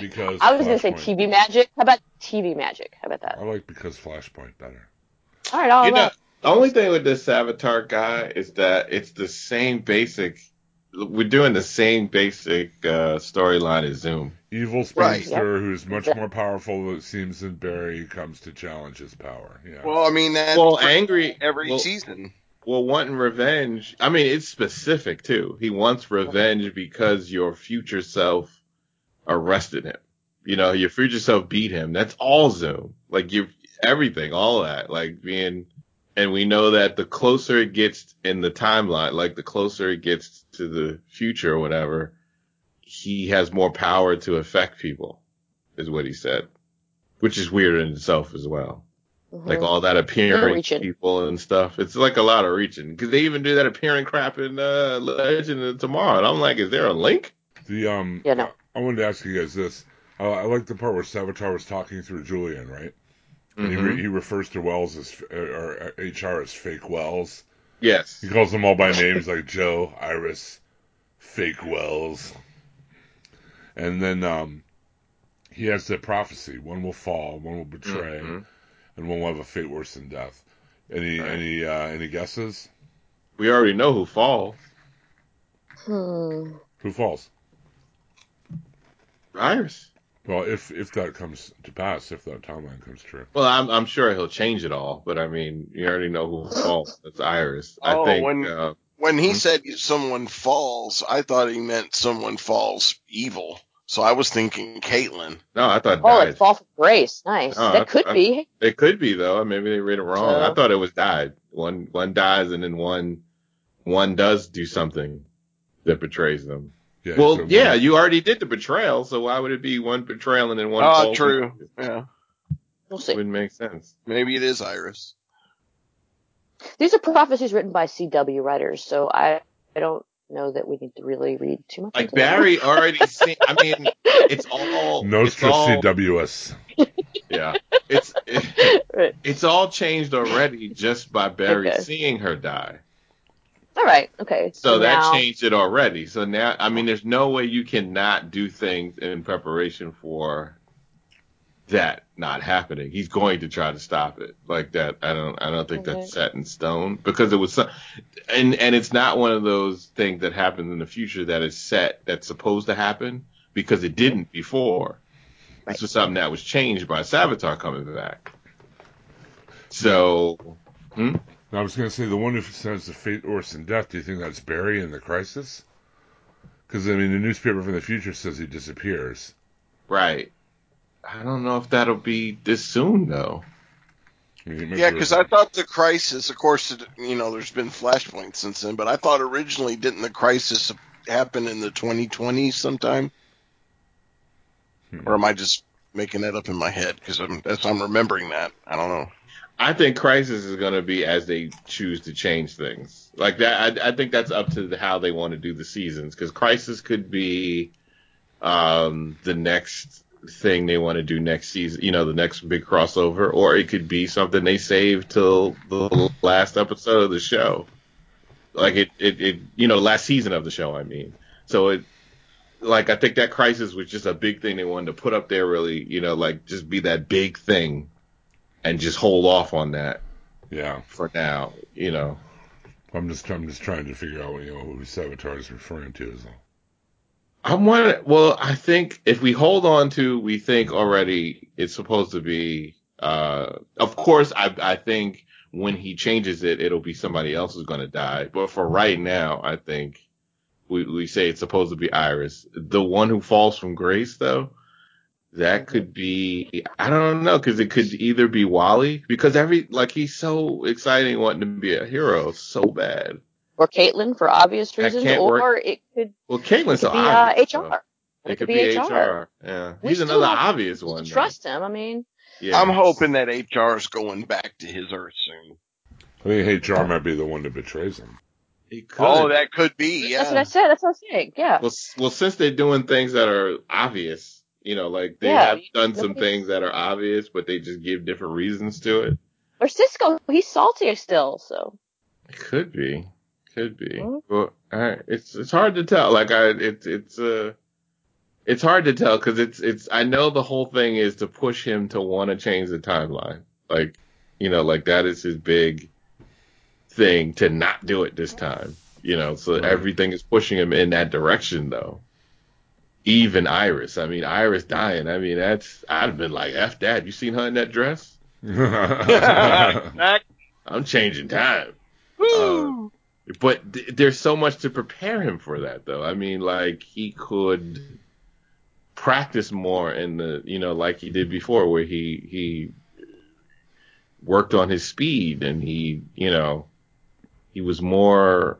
Because I was gonna say TV magic. How about TV magic? How about that? I like because Flashpoint better. All right, all you know, the only thing with this Savitar guy is that it's the same basic. We're doing the same basic uh, storyline as Zoom. Evil Right. who's much more powerful than it seems than Barry comes to challenge his power. Yeah. Well, I mean that's Well, angry every well, season. Well, wanting revenge. I mean, it's specific too. He wants revenge because your future self arrested him. You know, your future self beat him. That's all Zoom. Like you, everything, all that. Like being, and we know that the closer it gets in the timeline, like the closer it gets to the future or whatever, he has more power to affect people, is what he said, which is weird in itself as well. Like Mhm. all that appearing people and stuff. It's like a lot of reaching because they even do that appearing crap in uh, Legend of Tomorrow. And I'm like, is there a link? The um, Yeah, no. I wanted to ask you guys this. I, I like the part where Savitar was talking through Julian, right? And he, Mm-hmm. re- he refers to Wells as uh, or HR as fake Wells. Yes. He calls them all by names like Joe, Iris, fake Wells. And then um, he has the prophecy: one will fall, one will betray, Mhm. and one will have a fate worse than death. Any Right. any uh, any guesses? We already know who falls. Hmm. Who falls? Iris. Well, if if that comes to pass, if that timeline comes true. Well, I'm I'm sure he'll change it all, but I mean, you already know who falls. That's Iris. Oh, I think. when- uh, When he Hmm? said someone falls, I thought he meant someone falls evil. So I was thinking Caitlin. no, I thought Oh, died. like fall from grace. Nice. Oh, that could I- be. It could be though. Maybe they read it wrong. So- I thought it was died. One one dies and then one one does do something that betrays them. Yeah. Well, so yeah, one- you already did the betrayal, so why would it be one betrayal and then one? Oh, false? true. Yeah. We'll see. Wouldn't make sense. Maybe it is Iris. These are prophecies written by CW writers, so I I don't know that we need to really read too much. Like into that. Barry already <laughs> seen. I mean, it's all Nostra it's all, CWS. <laughs> Yeah, it's Right. it's all changed already just by Barry Okay. seeing her die. All right. Okay. So that now, changed it already. So now, I mean, there's no way you cannot do things in preparation for that not happening. He's going to try to stop it like that. I don't, I don't think Okay. that's set in stone because it was, some, and and it's not one of those things that happens in the future that is set that's supposed to happen because it didn't before. Right. This was something that was changed by Savitar coming back. So, hmm? I was going to say the one who says the fate worse than death. Do you think that's Barry in the crisis? Because I mean, the newspaper from the future says he disappears. right. I don't know if that'll be this soon though. I mean, it might Yeah, because I thought the crisis, of course, it, you know, there's been flashpoints since then, but I thought originally didn't the crisis happen in the 2020s sometime? Hmm. Or am I just making that up in my head? Because I'm, that's, I'm remembering that. I don't know. I think Crisis is going to be as they choose to change things. Like that, I, I think that's up to the, how they want to do the seasons. Because Crisis could be um, the next thing they want to do next season, you know, the next big crossover, or it could be something they save till the last episode of the show. Like it, it, it, you know, last season of the show, I mean. So it, like, I think that crisis was just a big thing they wanted to put up there, really, you know, like just be that big thing and just hold off on that Yeah. for now, you know. I'm just I'm just trying to figure out you know who Savitar is referring to. Is all. I'm wondering. Well, I think if we hold on to, we think already it's supposed to be. Uh, of course, I I think when he changes it, it'll be somebody else who's going to die. But for right now, I think we we say it's supposed to be Iris, the one who falls from grace, though. That could be. I don't know because it could either be Wally because every like he's so exciting wanting to be a hero so bad. Or Caitlin for obvious reasons, or work. it could, Well, it Caitlin's could so be uh. HR. though. It, It could be HR. Yeah, We he's another don't- obvious one. though. Trust him. I mean, Yeah. I'm hoping that HR is going back to his Earth soon. I think HR might be the one that betrays him. He could. Oh, that could be. Yeah. that's what I said. That's what I was saying. Yeah. well, well, since they're doing things that are obvious, you know, like they Yeah, have done some nobody- things that are obvious, but they just give different reasons to it. Or Cisco, he's saltier still, so. It could be, could be. Mhm. Well, I, it's it's hard to tell. Like I, it's it's uh, it's hard to tell because it's it's. I know the whole thing is to push him to want to change the timeline. Like, you know, like that is his big thing to not do it this time. You know, so Right. everything is pushing him in that direction though. Even Iris. I mean, Iris dying. I mean, that's I'd have been like, "F that." You seen her in that dress? <laughs> <laughs> I'm changing time. Uh, but th- there's so much to prepare him for that, though. I mean, like he could practice more in the, you know, like he did before, where he he worked on his speed and he, you know, he was more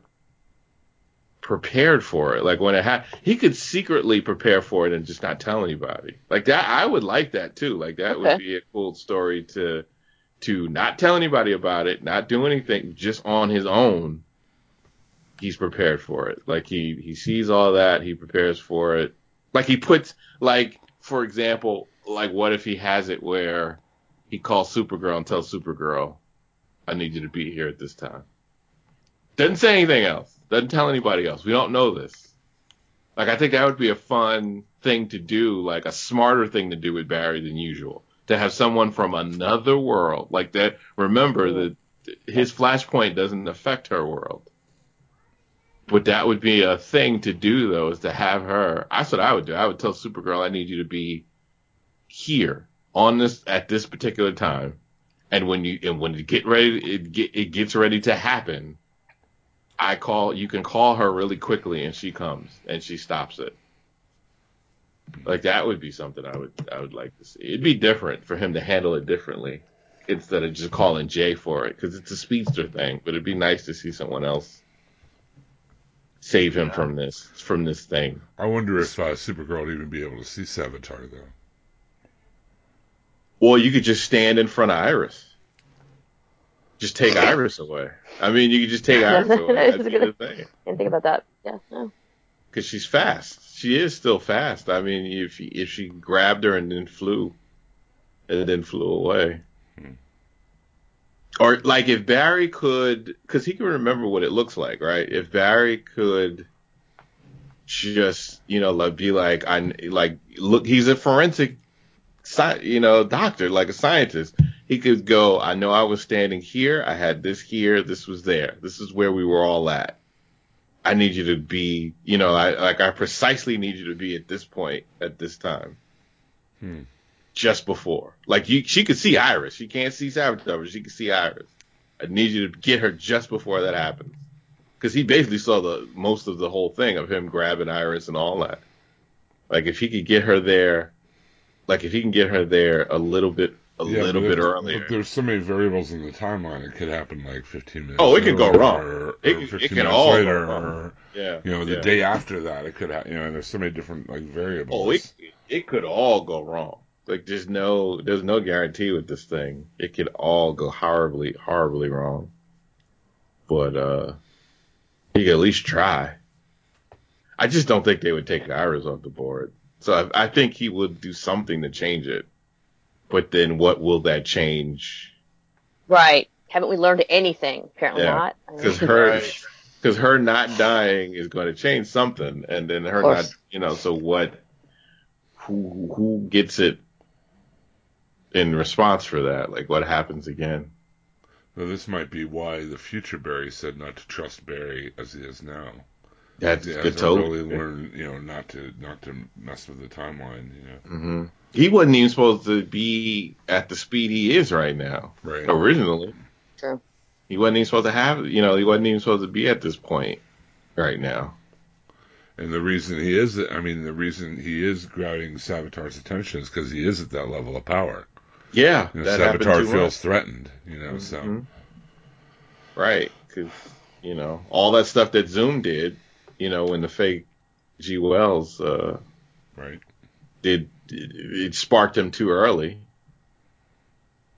prepared for it. Like when it had, he could secretly prepare for it and just not tell anybody. Like that, I would like that too. Like that would be a cool story to to not tell anybody about it, not do anything, just on his own. He's prepared for it. Like he he sees all that, he prepares for it. Like he puts like for example, like what if he has it where he calls Supergirl and tells Supergirl, "I need you to be here at this time." Doesn't say anything else. Doesn't tell anybody else. We don't know this. Like I think that would be a fun thing to do, like a smarter thing to do with Barry than usual. To have someone from another world like that. Remember that his flashpoint doesn't affect her world. But that would be a thing to do though, is to have her. That's what I would do. I would tell Supergirl, I need you to be here on this at this particular time. And when you and when it get ready, it get it gets ready to happen. I call you can call her really quickly and she comes and she stops it. Like that would be something I would I would like to see. It'd be different for him to handle it differently instead of just calling Jay for it because it's a speedster thing. But it'd be nice to see someone else save him from this from this thing. I wonder if uh, Supergirl would even be able to see Savitar though. Well, you could just stand in front of Iris. Just take Iris away. I mean, you could just take Iris <laughs> away. That is a the good- thing. Didn't think about that. Yeah, no. because she's fast. She is still fast. I mean, if if she grabbed her and then flew, and then flew away, or like if Barry could, because he can remember what it looks like, right? If Barry could just, you know, like be like, I like look, he's a forensic, sci- you know, doctor, like a scientist. He could go. I know I was standing here. I had this here. This was there. This is where we were all at. I need you to be, you know, I like I precisely need you to be at this point at this time. Hmm. Just before. Like you she could see Iris. She can't see Savitar, but she can see Iris. I need you to get her just before that happens. Cuz he basically saw the most of the whole thing of him grabbing Iris and all that. Like if he could get her there like if he can get her there a little bit a Yeah, little bit earlier. But there's so many variables in the timeline. It could happen like 15 minutes. Oh, it could go wrong. Or, It or could- it 15 can minutes all go wrong. or Yeah. you know, the yeah. day after that, it could happen. You know, and there's so many different like variables. Oh, it it could all go wrong. Like there's no there's no guarantee with this thing. It could all go horribly horribly wrong. But uh you could at least try. I just don't think they would take Iris off the board. So I, I think he would do something to change it. But then what will that change? Right. Haven't we learned anything? Apparently Yeah. not. Because her, because her not dying is going to change something, and then her not, you know. So what? Who who gets it in response for that? Like what happens again? Now, this might be why the future Barry said not to trust Barry as he is now. That's he good. hasn't Totally. really learned, you know, not to not to mess with the timeline. You know, hmm He wasn't even supposed to be at the speed he is right now. Right. Originally, True. he wasn't even supposed to have. You know, he wasn't even supposed to be at this point right now. and the reason he is, I mean, the reason he is grabbing Savitar's attention is because he is at that level of power. Yeah, You know, that happened Savitar feels much. threatened. You know, so Mhm. Right, because you know all that stuff that Zoom did. You know, when the fake G Wells uh, right. did, it sparked him too early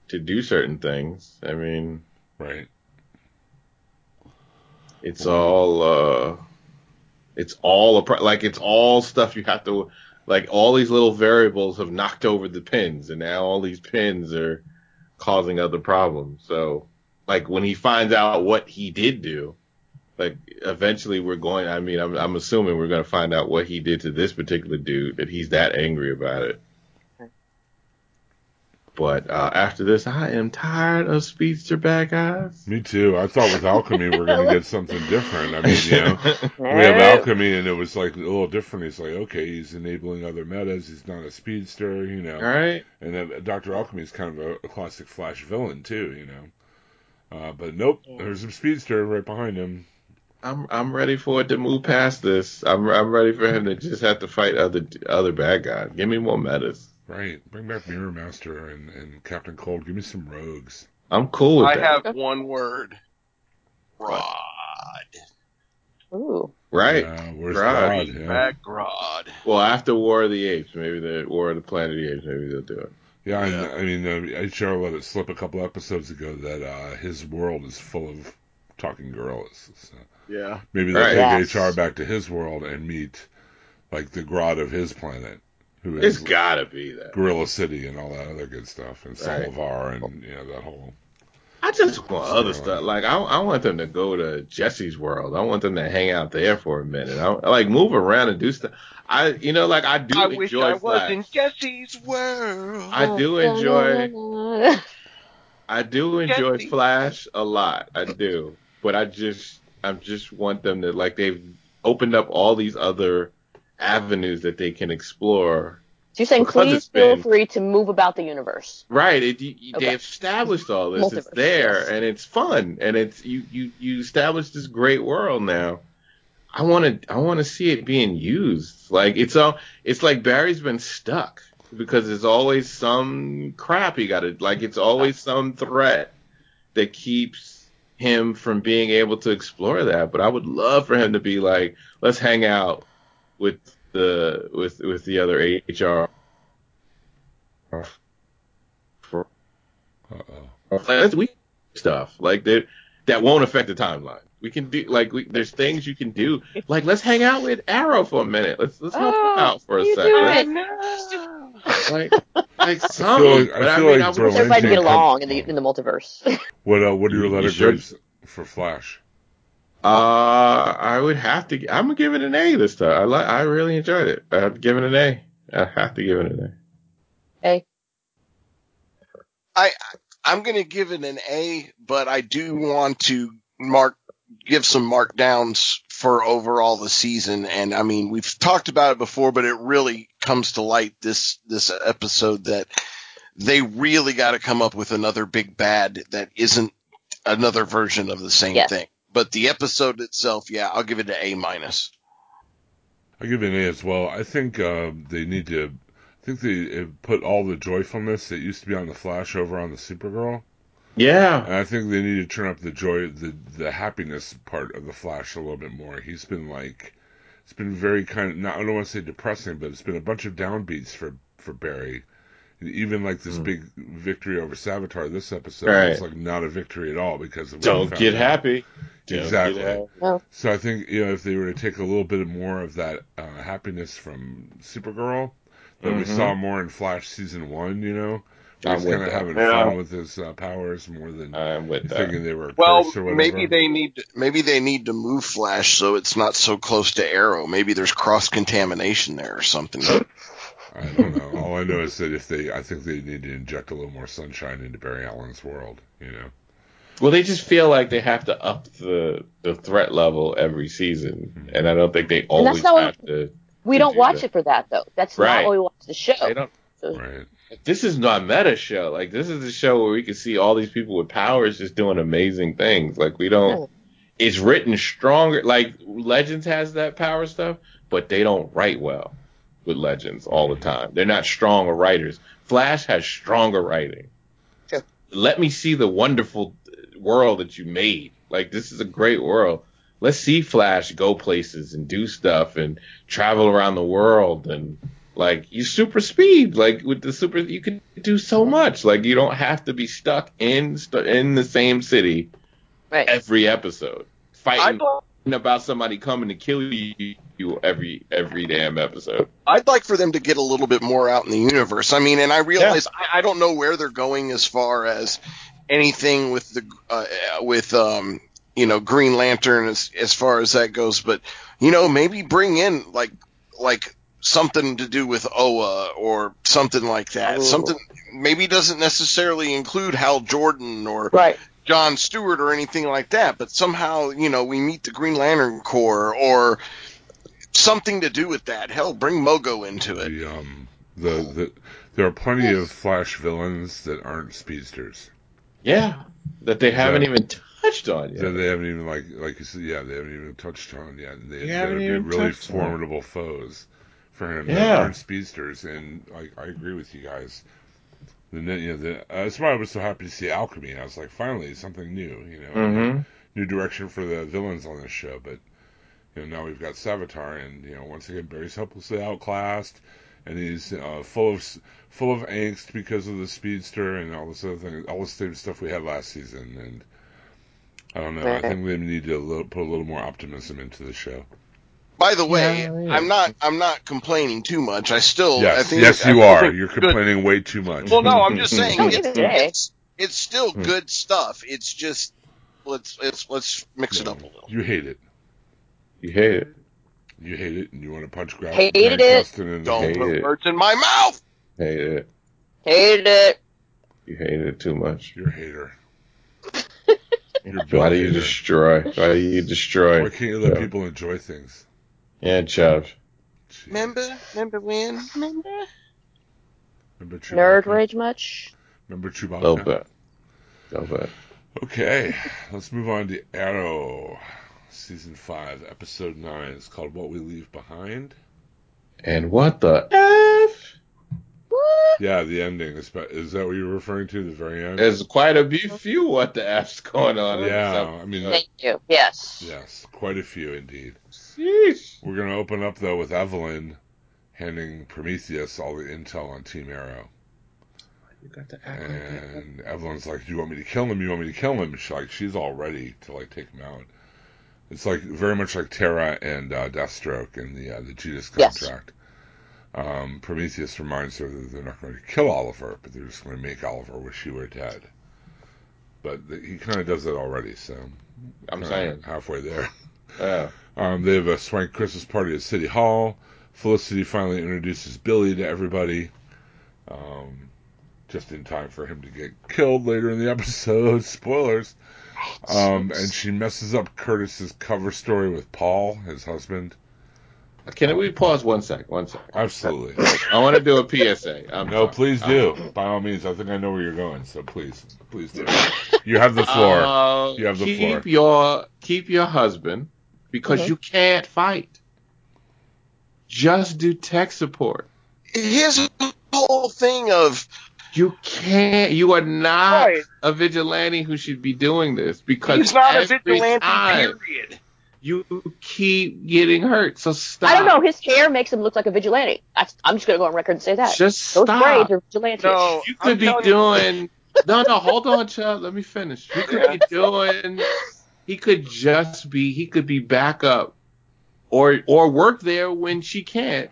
to do certain things. I mean, right. It's all uh it's all a pro- like it's all stuff you have to like all these little variables have knocked over the pins and now all these pins are causing other problems. So like when he finds out what he did do, like eventually we're going I mean I'm I'm assuming we're going to find out what he did to this particular dude that he's that angry about it. But uh, after this, I am tired of speedster bad guys. Me too. I thought with alchemy we're going to get something different. I mean, you know, <laughs> we have alchemy and it was like a little different. He's like, okay, he's enabling other metas. He's not a speedster, you know. Right. And then Doctor Alchemy is kind of a, a classic Flash villain too, you know. Uh, but nope, there's a speedster right behind him. I'm I'm ready for it to move past this. I'm I'm ready for him to just have to fight other other bad guys. Give me more metas. Right. Bring back Mirror Master and, and Captain Cold. Give me some rogues. I'm cool with I that. have one word. Grodd. Ooh. Right. Uh, where's Grodd. God? Yeah. Back Grodd. Well, after War of the Apes, maybe the War of the Planet of the Apes, maybe they'll do it. Yeah, I, I mean, uh, HR let it slip a couple episodes ago that uh, his world is full of talking gorillas. So Yeah. maybe they'll Right. take HR back to his world and meet like the Grodd of his planet, who It's is gotta be that. Gorilla City and all that other good stuff, and Right. Solovar and you know that whole. I just want other Storyline. stuff. Like I, I want them to go to Jesse's world. I want them to hang out there for a minute. I, I like move around and do stuff. I, you know, like I do I enjoy wish I was Flash. in Jesse's world. I do enjoy. enjoy. I do enjoy Jesse. Flash a lot. I do, but I just I just want them to like they've opened up all these other avenues that they can explore. So you're saying please it's feel been- free to move about the universe. Right? It, you, Okay. They established all this. It's there yes. and it's fun and it's you you you established this great world now. I want to I want to see it being used. Like it's all it's like Barry's been stuck because there's always some crap he got to like. It's always some threat that keeps him from being able to explore that. But I would love for him to be like, let's hang out with the with with the other HR. For Uh oh. like, that's weak stuff like that that won't affect the timeline. We can do like we, there's things you can do. Like let's hang out with Arrow for a minute. Let's let's help Oh, out for a second. do Like, it. like like something. like- I but I feel mean, like I would Berlin Everybody to get along in the in the multiverse. What uh, what are your You- you grades for Flash? Uh, I would have to. I'm gonna give it an A this time. I like. I really enjoyed it. I have to give it an A. I have to give it an A. hey, I I'm gonna give it an A, but I do want to mark give some markdowns for overall the season. And I mean, we've talked about it before, but it really comes to light this this episode that they really got to come up with another big bad that isn't another version of the same Yes. thing. But the episode itself, yeah, I'll give it an A minus. I give it an A as well. I think uh, they need to. I think they uh, put all the joyfulness that used to be on the Flash over on the Supergirl, Yeah. and I think they need to turn up the joy, the the happiness part of the Flash a little bit more. He's been like, it's been very kind of. Not, I don't want to say depressing, but it's been a bunch of downbeats for for Barry. Even like this Mm. big victory over Savitar this episode Right. was like not a victory at all because of Don't get out. happy. Don't Exactly. get happy. So I think you know if they were to take a little bit more of that uh, happiness from Supergirl that we Mhm. saw more in Flash season one. You know, where I'm he's kind of having Yeah. fun with his uh, powers more than I'm with that. thinking they were Well, or whatever. maybe they need maybe they need to move Flash so it's not so close to Arrow. Maybe there's cross contamination there or something. <laughs> I don't know. All I know is that if they, I think they need to inject a little more sunshine into Barry Allen's world. You know. Well, they just feel like they have to up the the threat level every season, mm-hmm. and I don't think they always have what to. we to don't do watch that. it for that though. That's Right. not why we watch the show. They don't. So Right. This is not meta show. Like this is a show where we can see all these people with powers just doing amazing things. Like we don't. It's written stronger. Like Legends has that power stuff, but they don't write well with Legends all the time. They're not stronger writers. Flash has stronger writing. Let me see the wonderful world that you made. Like this is a great world. Let's see Flash go places and do stuff and travel around the world and like you super speed. Like with the super, you can do so much. Like you don't have to be stuck in st- in the same city right. every episode fighting about somebody coming to kill you every every damn episode. I'd like for them to get a little bit more out in the universe. I mean, and I realize I, I don't know where they're going as far as anything with the uh, with um you know Green Lantern as as far as that goes, but you know maybe bring in like like something to do with Oa or something like that. Ooh. Something maybe doesn't necessarily include Hal Jordan or Right. John Stewart or anything like that, but somehow, you know, we meet the Green Lantern Corps or something to do with that. Hell, bring Mogo into it. The um the the there are plenty of Flash villains that aren't speedsters. Yeah, that they haven't That- even touched on yet. That yet. they haven't even like like you said, yeah, they haven't even touched on yet. And They, They they haven't would be really touched on formidable foes for him. That Yeah. aren't speedsters, and like I agree with you guys. The ne- you know the uh, that's why I was so happy to see Alchemy. I was like, finally something new. You know, hmm new direction for the villains on this show. But you know now we've got Savitar, and you know once again Barry's hopelessly outclassed, and he's uh, full of full of angst because of the speedster and all this other thing, all the same stuff we had last season. And I don't know. I think we need to little, put a little more optimism into the show. By the way, Yeah, yeah. I'm not I'm not complaining too much. I still I yes, think yes, you still are. You're it's good. complaining way too much. Well, no, I'm just saying <laughs> it's, neither did I. it's it's still Hmm. good stuff. It's just let's let's let's mix it up a little. You hate it. You hate it. You hate it, and you want to punch Grant, Hated Grant it. Gustin Don't Hate put it. words in my mouth. Hate it. Hated it. You hate it too much. You're a hater. <laughs> You're Why do you hater. destroy? Why do you destroy? Why can't you let Yeah. people enjoy things? Yeah, Chubb. Jeez. Remember, remember when? Remember? Remember Chewbacca? Nerd rage much? Remember A Chewbacca? little bit. A little bit. Okay, let's move on to Arrow, season five, episode nine. It's called "What We Leave Behind." And what the f? What? Yeah, the ending is. Is that what you're referring to? The very end. There's quite a few, few what the f's going on. yeah, this I mean, Thank you. Yes. yes, quite a few indeed. Sheesh. We're gonna open up though with Evelyn handing Prometheus all the intel on Team Arrow. You got to act like. And Evelyn's like, "Do you want me to kill him? You want me to kill him?" She's like, she's all ready to like take him out. It's like very much like Terra and uh, Deathstroke in the uh, the Judas Yes. contract. Um, Prometheus reminds her that they're not going to kill Oliver, but they're just going to make Oliver wish he were dead. But the, he kind of does that already, so I'm kinda saying. halfway there. Yeah. <laughs> Um, they have a swank Christmas party at City Hall. Felicity finally introduces Billy to everybody, um, just in time for him to get killed later in the <laughs> episode. Spoilers. Um, and she messes up Curtis's cover story with Paul, his husband. Can we pause one sec? One sec. Absolutely. I want to do a PSA. I'm No, sorry. please I'm- do. By all means, I think I know where you're going, so please, please do. You have the floor. Uh, You have the keep floor. your keep your husband because Mhm. you can't fight. Just do tech support. His whole thing of You can't. You are not Right. a vigilante who should be doing this because he's not a every vigilante. time Period. You keep getting hurt. So stop. I don't know. His hair makes him look like a vigilante. That's, I'm just going to go on record and say that. Just Those stop. braids are vigilante. No, You I'm could be telling you- doing. <laughs> no, no, hold on, child. Let me finish. You could be doing. He could just be. He could be backup or or work there when she can't,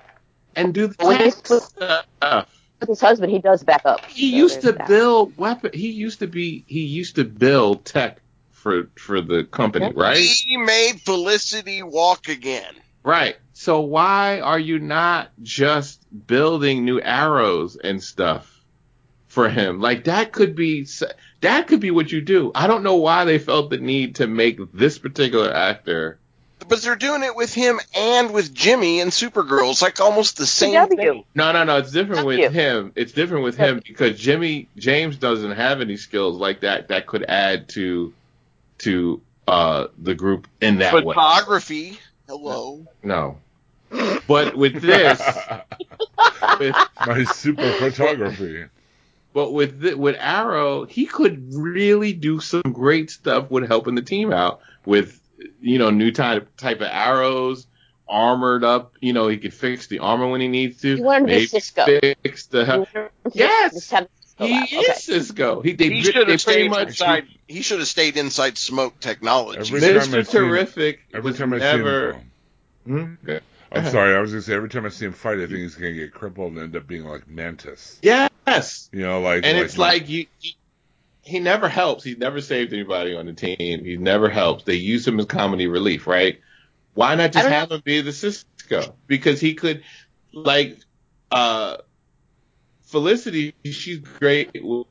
and do the When he's tech with- stuff. With his husband, he does back up. He So used to that. build weapon. He used to be. He used to build tech for for the company, Yep. right? He made Felicity walk again. Right. So why are you not just building new arrows and stuff for him? Like that could be that could be what you do. I don't know why they felt the need to make this particular actor. But they're doing it with him and with Jimmy and Supergirl. It's like almost the same CW. thing. No, no, no. It's different Thank with him. It's different with him because Jimmy James doesn't have any skills like that that could add to to uh the group in that way. Photography. Hello. No. But with this, <laughs> with, My super photography. But with the, with Arrow, he could really do some great stuff with helping the team out with you know new type type of arrows, armored up. You know he could fix the armor when he needs to. You want him to be maybe Cisco. Fix the You want him to Yes! Cisco he out. is Okay. Cisco. He they, He should have stayed much inside. He should have stayed inside Smoak Technology. Every time Mr. see him- Terrific Every was time I never. see him, Hmm? Okay. I'm sorry, I was gonna say every time I see him fight, I think he's gonna get crippled and end up being like Mantis. Yes. You know, like and it's like you, you- he never helps. He's never saved anybody on the team. He never helps. They use him as comedy relief, right? Why not just don't have him be the Cisco? Because he could, like, uh, Felicity. She's great w-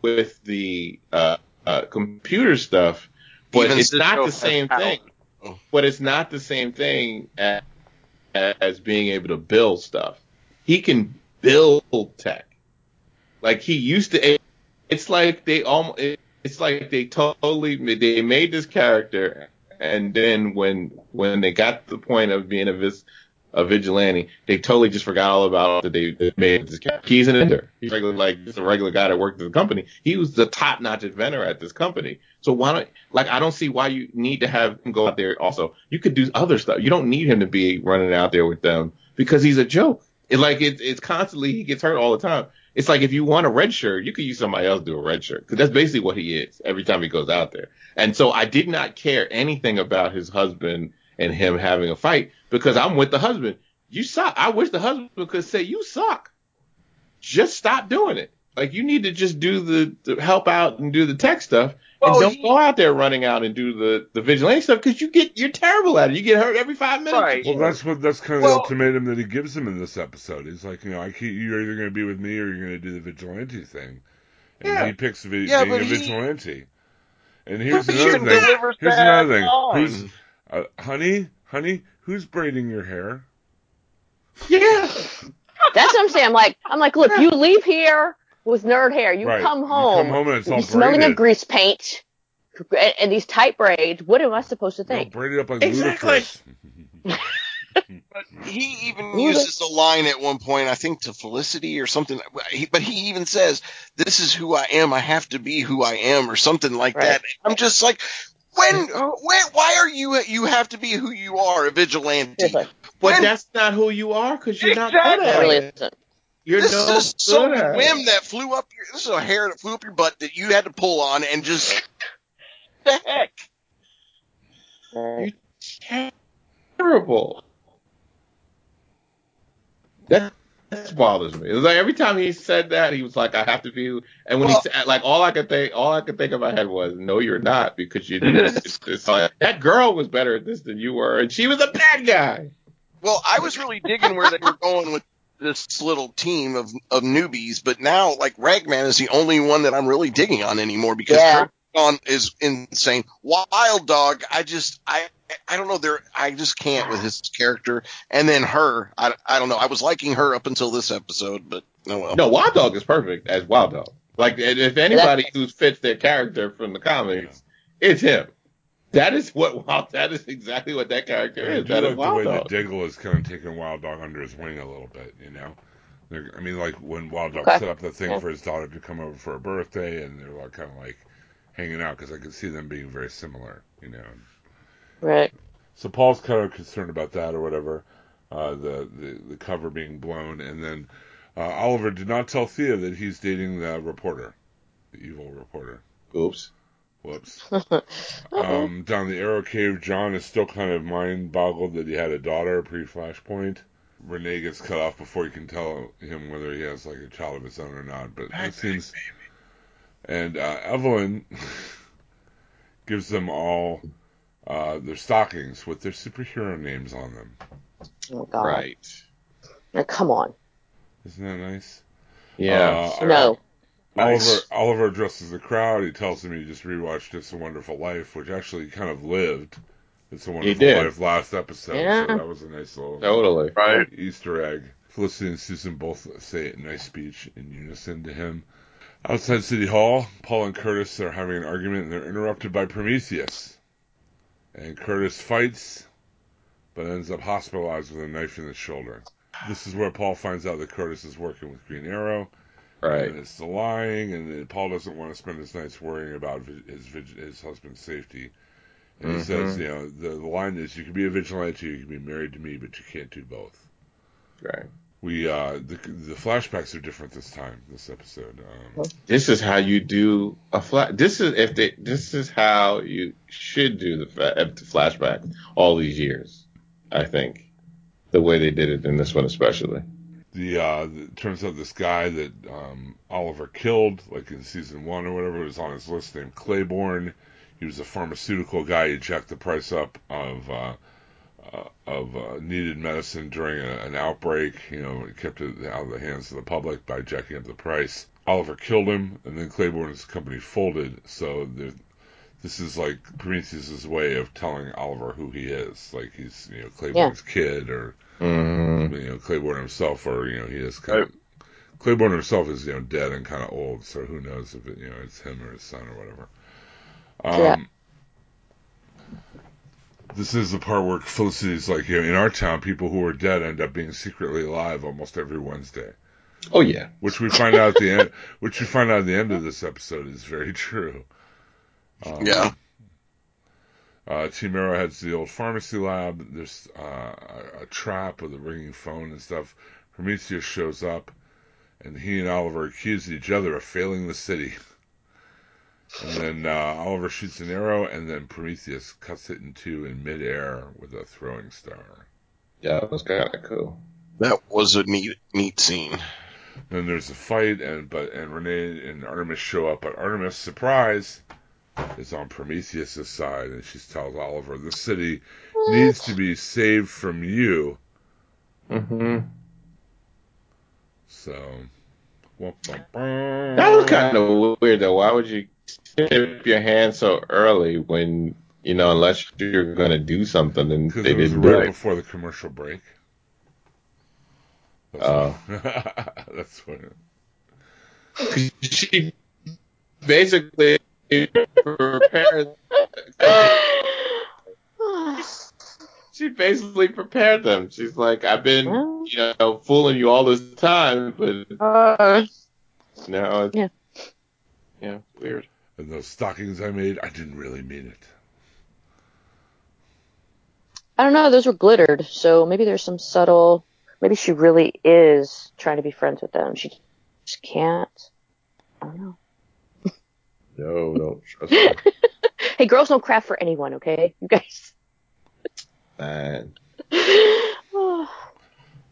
with the uh, uh, computer stuff, but Even it's not the same power. thing. But it's not the same thing as, as being able to build stuff. He can build tech. Like he used to. It's like they almost. It's like they totally they made this character, and then when when they got to the point of being a vis, a vigilante, they totally just forgot all about that they, they made this character. He's an inventor. He's regular like just a regular guy that worked at the company. He was the top notch inventor at this company. So why don't like I don't see why you need to have him go out there. Also, you could do other stuff. You don't need him to be running out there with them because he's a joke. It like it, it's constantly he gets hurt all the time. It's like if you want a red shirt, you could use somebody else to do a red shirt because that's basically what he is every time he goes out there. And so I did not care anything about his husband and him having a fight because I'm with the husband. You suck. I wish the husband could say you suck. Just stop doing it. Like you need to just do the, the help out and do the tech stuff, and Well, don't he- go out there running out and do the the vigilante stuff because you get you're terrible at it. You get hurt every five minutes. Right. Well, that's what that's kind of Well- the ultimatum that he gives him in this episode. He's like, you know, I keep, you're either going to be with me or you're going to do the vigilante thing, and Yeah. he picks vi- Yeah, being a but he- And here's another thing. Here's another thing. line. Who's uh, honey, honey? Who's braiding your hair? Yeah. <laughs> That's what I'm saying. I'm like, I'm like, look, you leave here with nerd hair. You Right. come You home. come home and it's all you're smelling braided. of grease paint and, and these tight braids. What am I supposed to No, think? braided up like Exactly. ludicrous. <laughs> He even Who uses a line at one point, I think to Felicity or something. But he even says, "This is who I am. I have to be who I am," or something like Right. that. I'm just like, when, when, why are you? You have to be who you are, a vigilante. Seriously. But When- that's not who you are because you're not Exactly. good It at really it. isn't. You're this no is some good at whim that flew up your. This is a hair that flew up your butt that you had to pull on and just. <laughs> the heck. You're terrible. That that bothers me. It was like every time he said that, he was like, "I have to be." And when Well- he said, like, all I could think, all I could think in my head was, "No, you're not," because you. <laughs> it's, it's like, that girl was better at this than you were, and she was a bad guy. Well, I was really digging where they were going with this little team of of newbies, but now like Ragman is the only one that I'm really digging on anymore because Yeah. Krypton is insane. Wild Dog, I just I I don't know there I just can't with his character, and then her, I I don't know. I was liking her up until this episode, but oh well. No, Wild Dog is perfect as Wild Dog. Like, if anybody who fits their character from the comics, it's him. That is what Wild. That is exactly what that character I is. do That like is the Wild way Dog. that Diggle is kind of taking Wild Dog under his wing a little bit, you know. They're, I mean, like when Wild Dog Okay. set up the thing Yeah. for his daughter to come over for her birthday, and they're like kind of like hanging out because I could see them being very similar, you know. Right. So Paul's kind of concerned about that or whatever, uh, the, the the cover being blown, and then uh, Oliver did not tell Thea that he's dating the reporter, the evil reporter. Oops. Whoops. <laughs> um, down the Arrow Cave, John is still kind of mind boggled that he had a daughter pre Flashpoint. Renee gets cut off before he can tell him whether he has like a child of his own or not. But it seems. And uh, Evelyn <laughs> gives them all uh, their stockings with their superhero names on them. Oh God. Right. Now, come on. Isn't that nice? Yeah. Uh, No. Nice. Oliver Oliver addresses the crowd. He tells them he just rewatched It's a Wonderful Life, which actually he kind of lived. It's a Wonderful did. Life last episode, Yeah. so that was a nice little Totally. Right. Easter egg. Felicity and Susan both say a nice speech in unison to him. Outside City Hall, Paul and Curtis are having an argument and they're interrupted by Prometheus. And Curtis fights, but ends up hospitalized with a knife in the shoulder. This is where Paul finds out that Curtis is working with Green Arrow. Right. And it's the lying, and Paul doesn't want to spend his nights worrying about his his husband's safety. And he Mhm. says, you know, the, the line is, you can be a vigilante, you can be married to me, but you can't do both. Right. We uh, the the flashbacks are different this time, this episode. Um, This is how you do a flash. This is if they. This is how you should do the, fa- the flashback all these years. I think the way they did it in this one, especially. The uh, it turns out this guy that um, Oliver killed, like in season one or whatever, was on his list named Claybourne. He was a pharmaceutical guy. He jacked the price up of uh, uh, of uh, needed medicine during a, an outbreak. You know, it kept it out of the hands of the public by jacking up the price. Oliver killed him, and then Claybourne's company folded. So there, this is like Prometheus's way of telling Oliver who he is. Like he's you know Claybourne's kid, or Mm-hmm. you know Claybourne himself, or you know he is kind of. Claybourne himself is you know dead and kind of old, so who knows if it you know it's him or his son or whatever. Um, Yeah. This is the part where Felicity's like, you know, in our town, people who are dead end up being secretly alive almost every Wednesday, Oh yeah. which we find out at the end. Which we find out at the end of this episode is very true. Um, Yeah. Uh, Team Arrow heads to the old pharmacy lab. There's uh, a, a trap with a ringing phone and stuff. Prometheus shows up, and he and Oliver accuse each other of failing the city. And then uh, Oliver shoots an arrow, and then Prometheus cuts it in two in midair with a throwing star. Yeah, that was kind of cool. That was a neat, neat scene. Then there's a fight, and but and Renee and Artemis show up, but Artemis, surprise, is on Prometheus' side, and she tells Oliver, "The city needs to be saved from you." Mm-hmm. So, That was kind of weird though. Why would you tip your hand so early when you know unless you're going to do something and they it was didn't do right it? before the commercial break. That's Oh. what, <laughs> that's what. she basically prepared. <sighs> She basically prepared them. She's like, I've been, you know, fooling you all this time, but Uh, now it's Yeah. yeah, weird. And those stockings I made, I didn't really mean it. I don't know. Those were glittered, so maybe there's some subtle. Maybe she really is trying to be friends with them. She just can't. I don't know. No, don't <laughs> trust me. Hey, girls don't craft for anyone, okay? You guys. Man. <sighs>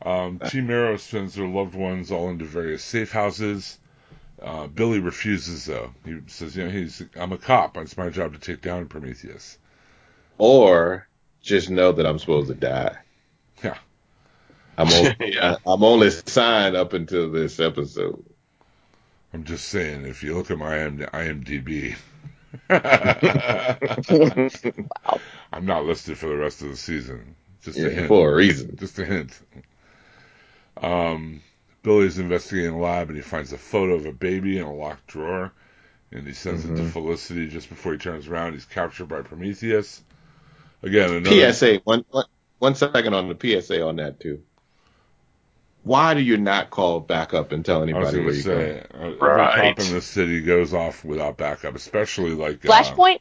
Um, Team Arrow sends their loved ones all into various safe houses. Uh, Billy refuses, though. He says, "You know, he's I'm a cop. It's my job to take down Prometheus." Or just know that I'm supposed to die. Yeah. I'm <laughs> o- Yeah. I'm only signed up until this episode. I'm just saying, if you look at my IM- IMDb, <laughs> I'm not listed for the rest of the season. Just a hint. for a reason. Just a hint. Um, Billy's investigating the lab and he finds a photo of a baby in a locked drawer. And he sends it to Mhm. Felicity just before he turns around. He's captured by Prometheus. Again, another. PSA. One, one one second on the PSA on that too. Why do you not call backup and tell I was anybody going where to you say, uh, every cop in the city goes off without backup, especially like uh, Flashpoint?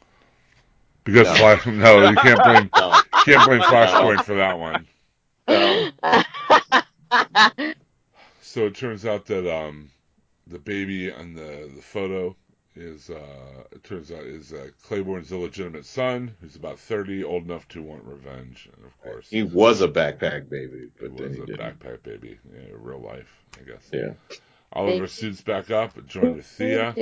because No. Flash. No, you <laughs> can't blame go? No. can't blame Flashpoint for that one. No. <laughs> So it turns out that um, the baby on the, the photo is uh, it turns out is uh, Claybourne's illegitimate son, who's about thirty, old enough to want revenge, and of course He was a backpack baby, he then was he a didn't. backpack baby, yeah, real life, I guess. Yeah. Oliver Big- suits back up, joined with Thea.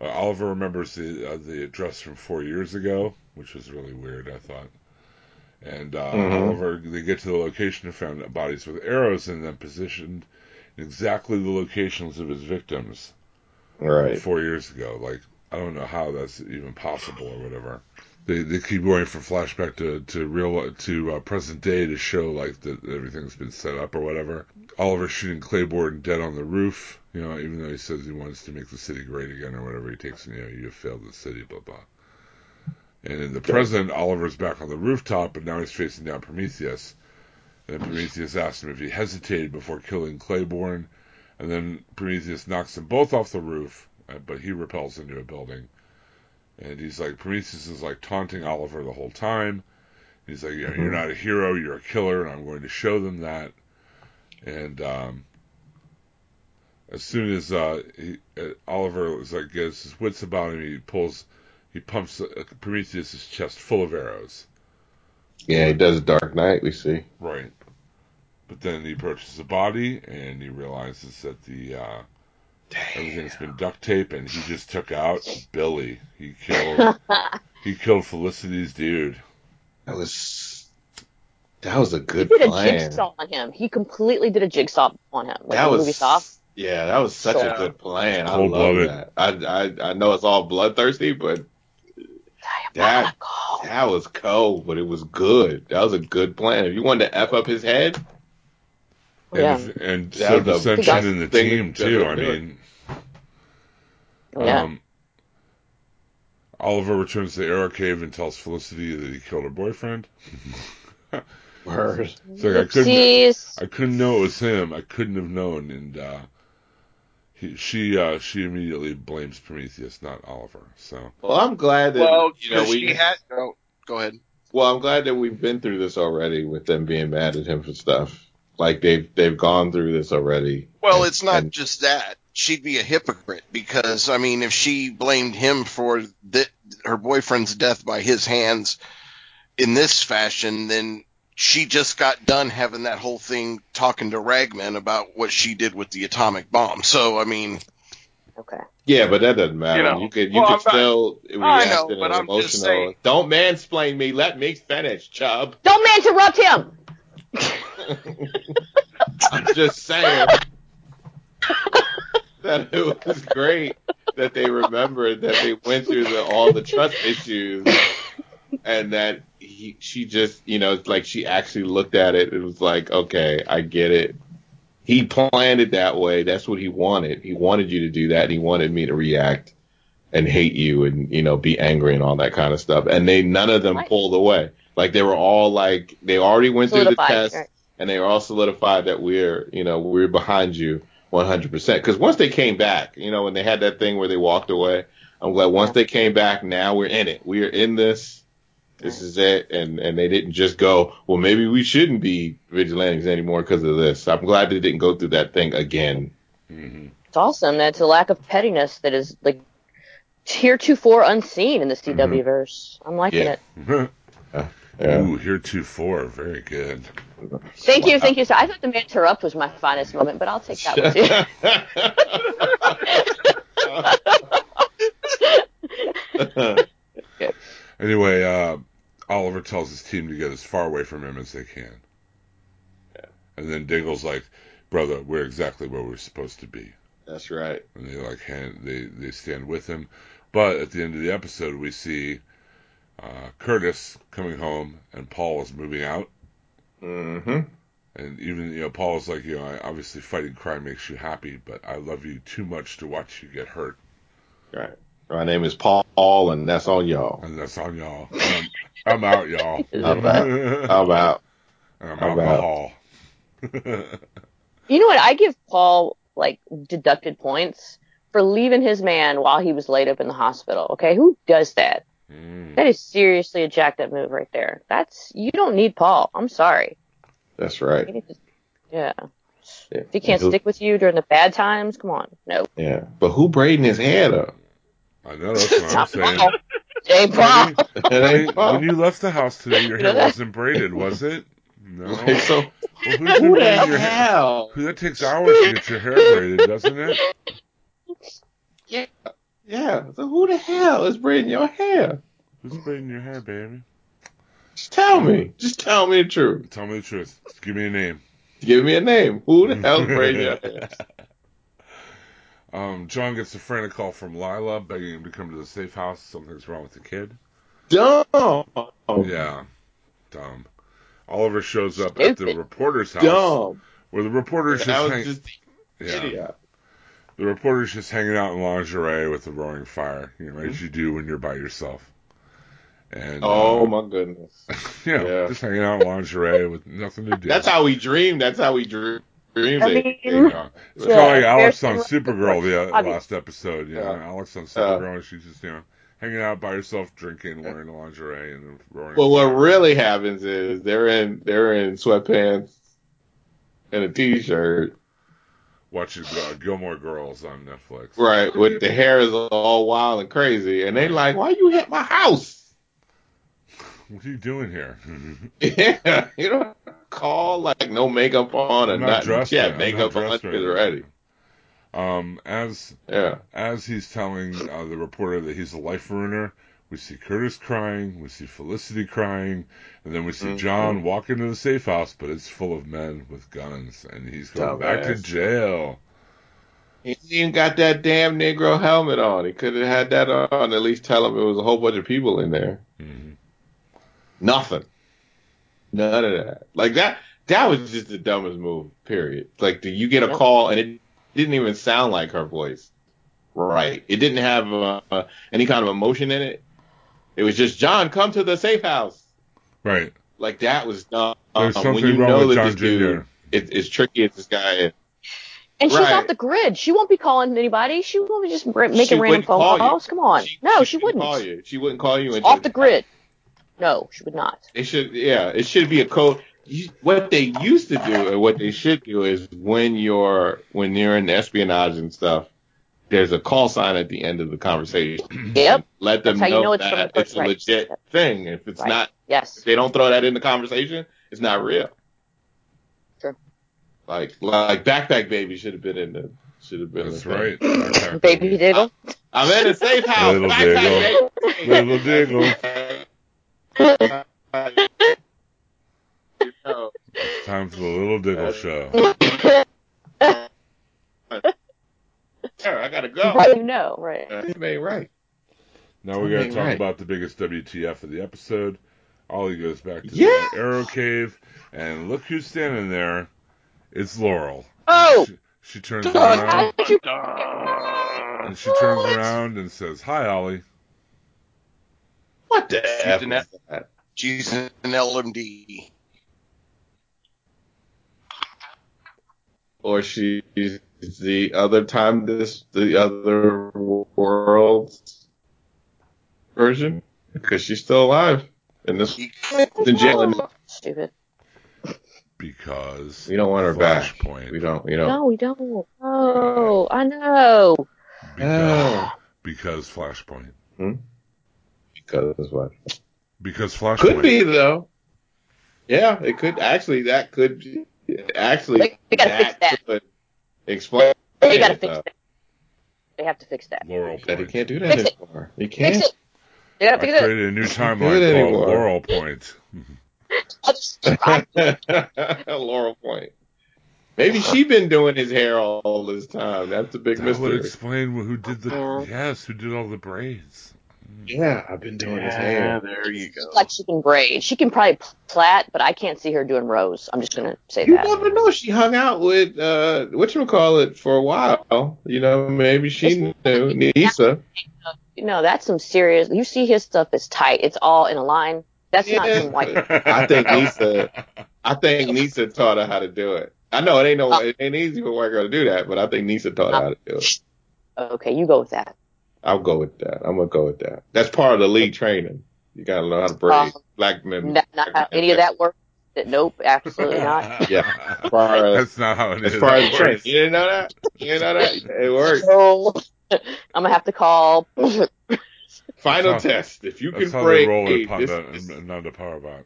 Uh, Oliver remembers the uh, the address from four years ago, which was really weird, I thought. And uh, Mhm. Oliver, they get to the location and found bodies with arrows in them positioned in exactly the locations of his victims Right. four years ago. Like, I don't know how that's even possible or whatever. They they keep going from flashback to to real to uh, present day to show like that everything's been set up or whatever. Oliver shooting Claybourne dead on the roof. You know, even though he says he wants to make the city great again or whatever, he takes you know you failed the city, blah blah. And in the present, Oliver's back on the rooftop, but now he's facing down Prometheus. And Prometheus asks him if he hesitated before killing Claybourne, and then Prometheus knocks them both off the roof, uh, but he repels into a building. And he's like, Prometheus is like taunting Oliver the whole time. He's like, yeah, you're not a hero, you're a killer, and I'm going to show them that. And um, as soon as uh, he, uh, Oliver is like gets his wits about him, he pulls, he pumps uh, Prometheus' chest full of arrows. Yeah, he does Dark Knight. We see. Right. But then he approaches the body and he realizes that the uh, everything's been duct tape, and he just took out Billy. He killed <laughs> he killed Felicity's dude. That was that was a good. He good did a jigsaw on him. He completely did a jigsaw on him. Like that was movie Saw. yeah, that was such Yeah. a good plan. I love Cold-blooded. that. I, I I know it's all bloodthirsty, but that that was cold, but it was good. That was a good plan. If you wanted to f up his head, And, Yeah. and That so the dissension in the team too. I mean, Yeah. um, Oliver returns to the Arrow Cave and tells Felicity that he killed her boyfriend. <laughs> Word. It's like I couldn't, I couldn't know it was him. I couldn't have known, and uh, he, she, uh, she immediately blames Prometheus, not Oliver. So well, I'm glad that Well, you know 'cause we. she had. No, go ahead. Well, I'm glad that we've been through this already with them being mad at him for stuff. Like they've they've gone through this already. Well, And- it's not and- just that. She'd be a hypocrite because, I mean, if she blamed him for the, her boyfriend's death by his hands in this fashion, then she just got done having that whole thing talking to Ragman about what she did with the atomic bomb. So, I mean, Okay. Yeah, but that doesn't matter. You You, could you well, could I'm not- still I react know, in but an I'm just saying- Don't mansplain me. Let me finish, Chub. Don't interrupt him. <laughs> I'm just saying that it was great that they remembered that they went through the, all the trust issues and that he, she just, you know, it's like she actually looked at it. It was like, okay, I get it. He planned it that way. That's what he wanted. He wanted you to do that. And he wanted me to react and hate you and, you know, be angry and all that kind of stuff. And they, none of them Right. pulled away. Like they were all like, they already went through the test right. And they were all solidified that we're, you know, we're behind you 100%. Because once they came back, you know, when they had that thing where they walked away, I'm glad once they came back, now we're in it. We are in this. This is it. And, and they didn't just go, well, maybe we shouldn't be vigilantes anymore because of this. I'm glad they didn't go through that thing again. hmm It's awesome. That's a lack of pettiness that is like heretofore unseen in the CW verse. I'm liking Mm-hmm. Yeah. it. <laughs> <laughs> Yeah. Ooh, heretofore, very good. Thank you, thank you. So I thought the man interrupt was my finest moment, but I'll take that one too. <laughs> <laughs> Anyway, uh, Oliver tells his team to get as far away from him as they can. And then Diggle's like, "Brother, we're exactly where we're supposed to be." That's right. And they like hand, they they stand with him. But at the end of the episode, we see uh, Curtis coming home, and Paul is moving out. Hmm And even you know, Paul's like, you know, I, obviously fighting crime makes you happy, but I love you too much to watch you get hurt, Right. My name is Paul, and that's on y'all. and that's on y'all. I'm, I'm out, y'all. <laughs> I'm out. I'm out. And I'm, I'm out out. hall. You know what? I give Paul like deducted points for leaving his man while he was laid up in the hospital. Okay, who does that? Mm. That is seriously a jacked up move right there. That's you don't need Paul. I'm sorry. That's right. need to- yeah. Yeah. If he can't Who- stick with you during the bad times, come on. No. Yeah. But who braiding his hair though? I know that's what I'm <laughs> saying. It <laughs> ain't Paul. It ain't Paul. When you left the house today, your hair wasn't braided, was it? No. <laughs> Like, so Well, who's who the braiding your hair? hell? Who that takes hours to get your hair braided, doesn't it? Yeah, yeah. So who the hell is braiding your hair? Who's braiding your hair, baby? Just tell me. Just tell me the truth. Tell me the truth. Just give me a name. Give me a name. Who the hell's braiding your hair? <laughs> Um, John gets a frantic call from Lyla, begging him to come to the safe house. Something's wrong with the kid. Dumb. Yeah, dumb. Oliver shows up at the reporter's house, Dumb. where the reporter's just, hang- just yeah, idiot. The reporter's just hanging out in lingerie with a roaring fire, you know, as Mm-hmm. you do when you're by yourself. And Oh uh, my goodness. <laughs> yeah, yeah. just hanging out in lingerie with nothing to do. That's how we dream. That's how we dream. Dream I they- mean- they- Yeah. It's Yeah, kind of like Alex on some- Supergirl the uh, last episode. You know, Yeah. Alex on Supergirl, and she's just you know hanging out by herself, drinking, wearing lingerie, and roaring. Well, what really happens is they're in they're in sweatpants and a t-shirt, watching uh, Gilmore Girls on Netflix. right? With the hair is all wild and crazy, and they like, "Why you hit my house?" What are you doing here? <laughs> Yeah, you don't call like no makeup on and not dressed. Yeah. Makeup on is ready. Um, as Yeah, as he's telling uh, the reporter that he's a life ruiner, we see Curtis crying, we see Felicity crying, and then we see Mhm. John walk into the safe house, but it's full of men with guns, and he's going back to jail. he even got that damn Negro helmet on. He could have had that on. At least tell him it was a whole bunch of people in there. Mhm. Nothing. None of that. Like that. That was just the dumbest move. Period. Like, do you get a call and it didn't even sound like her voice? Right. It didn't have uh, any kind of emotion in it. It was just John, come to the safe house. Right. Like that was dumb. There's Um, something when you wrong know with that John this dude Jr. is, is tricky as this guy is. And she's Right. off the grid. She won't be calling anybody. She won't be just br- making She random phone call you. calls. Come on. no, she, wouldn't wouldn't. call you. She wouldn't call you. She's off the grid. No, she would not. It should, yeah, it should be a code. You, what they used to do, and what they should do, is when you're when you're in espionage and stuff, there's a call sign at the end of the conversation. <clears throat> Yep. Let them know, you know it's that the it's a right. legit thing. If it's Right. not, Yes. if they don't throw that in the conversation, it's not real. True. Like like backpack baby should have been in the should have been. That's right. Backpack <laughs> <laughs> Baby Diggle. I'm in a safe house. Little backpack Little Diggle. You <laughs> know. Time for the Little Diggle show. Sure, I gotta go. Right, you know, right. Uh, it ain't right. Now we gotta talk right. about the biggest WTF of the episode. Ollie goes back to Yeah. the Arrow Cave, and look who's standing there. It's Laurel. Oh! She, she turns Dun, around, How did you- and she turns around and says, "Hi, Ollie." What the She's F an F- She's an LMD. Or she's the other time this the other world version because she's still alive in this in jail. And Stupid. Because we don't want her back. Flashpoint. We don't. We don't. No, we don't. Oh, I know. Because, oh. because Flashpoint. Hmm? Because what? Because Flashpoint. Could be though. Yeah, it could actually. That could be- actually. They- they gotta fix that. could explain. They gotta fix though. that. They have to fix that. Laurel That he Point. can't do that Fix it. anymore. He can't. Fix it. They gotta I fix it. created a new do timeline called anymore. Laurel <laughs> Point. I'll just try. <laughs> Laurel Point. Maybe she been doing his hair all this time. That's a big That would explain who did the yes, who did all the braids. Yeah, I've been doing his Yeah, hair. there you go. like she can braid. She can probably plait, but I can't see her doing rows. I'm just gonna say You that. never know. She hung out with uh, what you call it for a while. You know, maybe she knew Nyssa. No, that's some serious. You see his stuff is tight. It's all in a line. That's not Yeah. some white. <laughs> I think Nyssa. I think <laughs> Nyssa taught her how to do it. I know it ain't no, it ain't easy for a white girl to do that, but I think Nyssa taught her how to do it. Okay, you go with that. I'll go with that. I'm gonna go with that. That's part of the lead training. You gotta learn how to braid Um, black men. Not, not how any of that works. Nope, absolutely <laughs> not. Yeah. As far as, That's not how it as is. far as the train. works. You didn't know that? You didn't know that? It <laughs> works. So I'm gonna have to call. <laughs> Final That's how- test. If you can how braid roll in this, Panda this- and Nanda Parbat.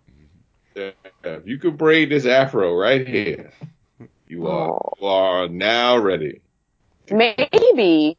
uh, if you can braid this afro right here, you are Oh. you are now ready. Maybe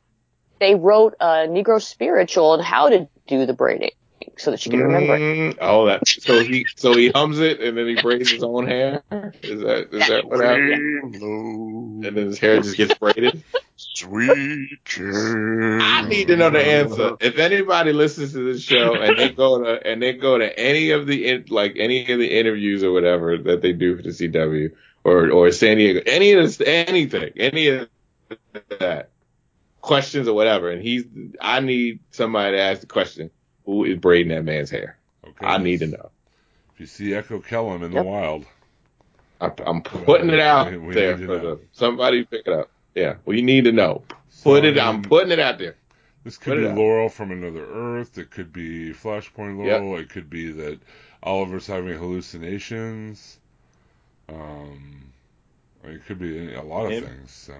they wrote a Negro spiritual on how to do the braiding so that she can remember. Mm, oh, that so he so he hums it and then he braids his own hair. Is that is that what happened? And then his hair just gets braided. Sweet Jane. I need to know the answer. If anybody listens to this show and they go to and they go to any of the in, like any of the interviews or whatever that they do for the CW or or San Diego, any of this, anything, any of that questions or whatever, and he's I need somebody to ask the question: Who is braiding that man's hair? Okay. I need to know. If you see Echo Kellum in Yep. the wild, I, I'm putting it out We- we there for the somebody pick it up. Yeah, we need to know. Put it. I'm putting it out there. This could it be out. Laurel from Another Earth. It could be Flashpoint Yep. Laurel. It could be that Oliver's having hallucinations. Um, it could be a lot of Him. things. So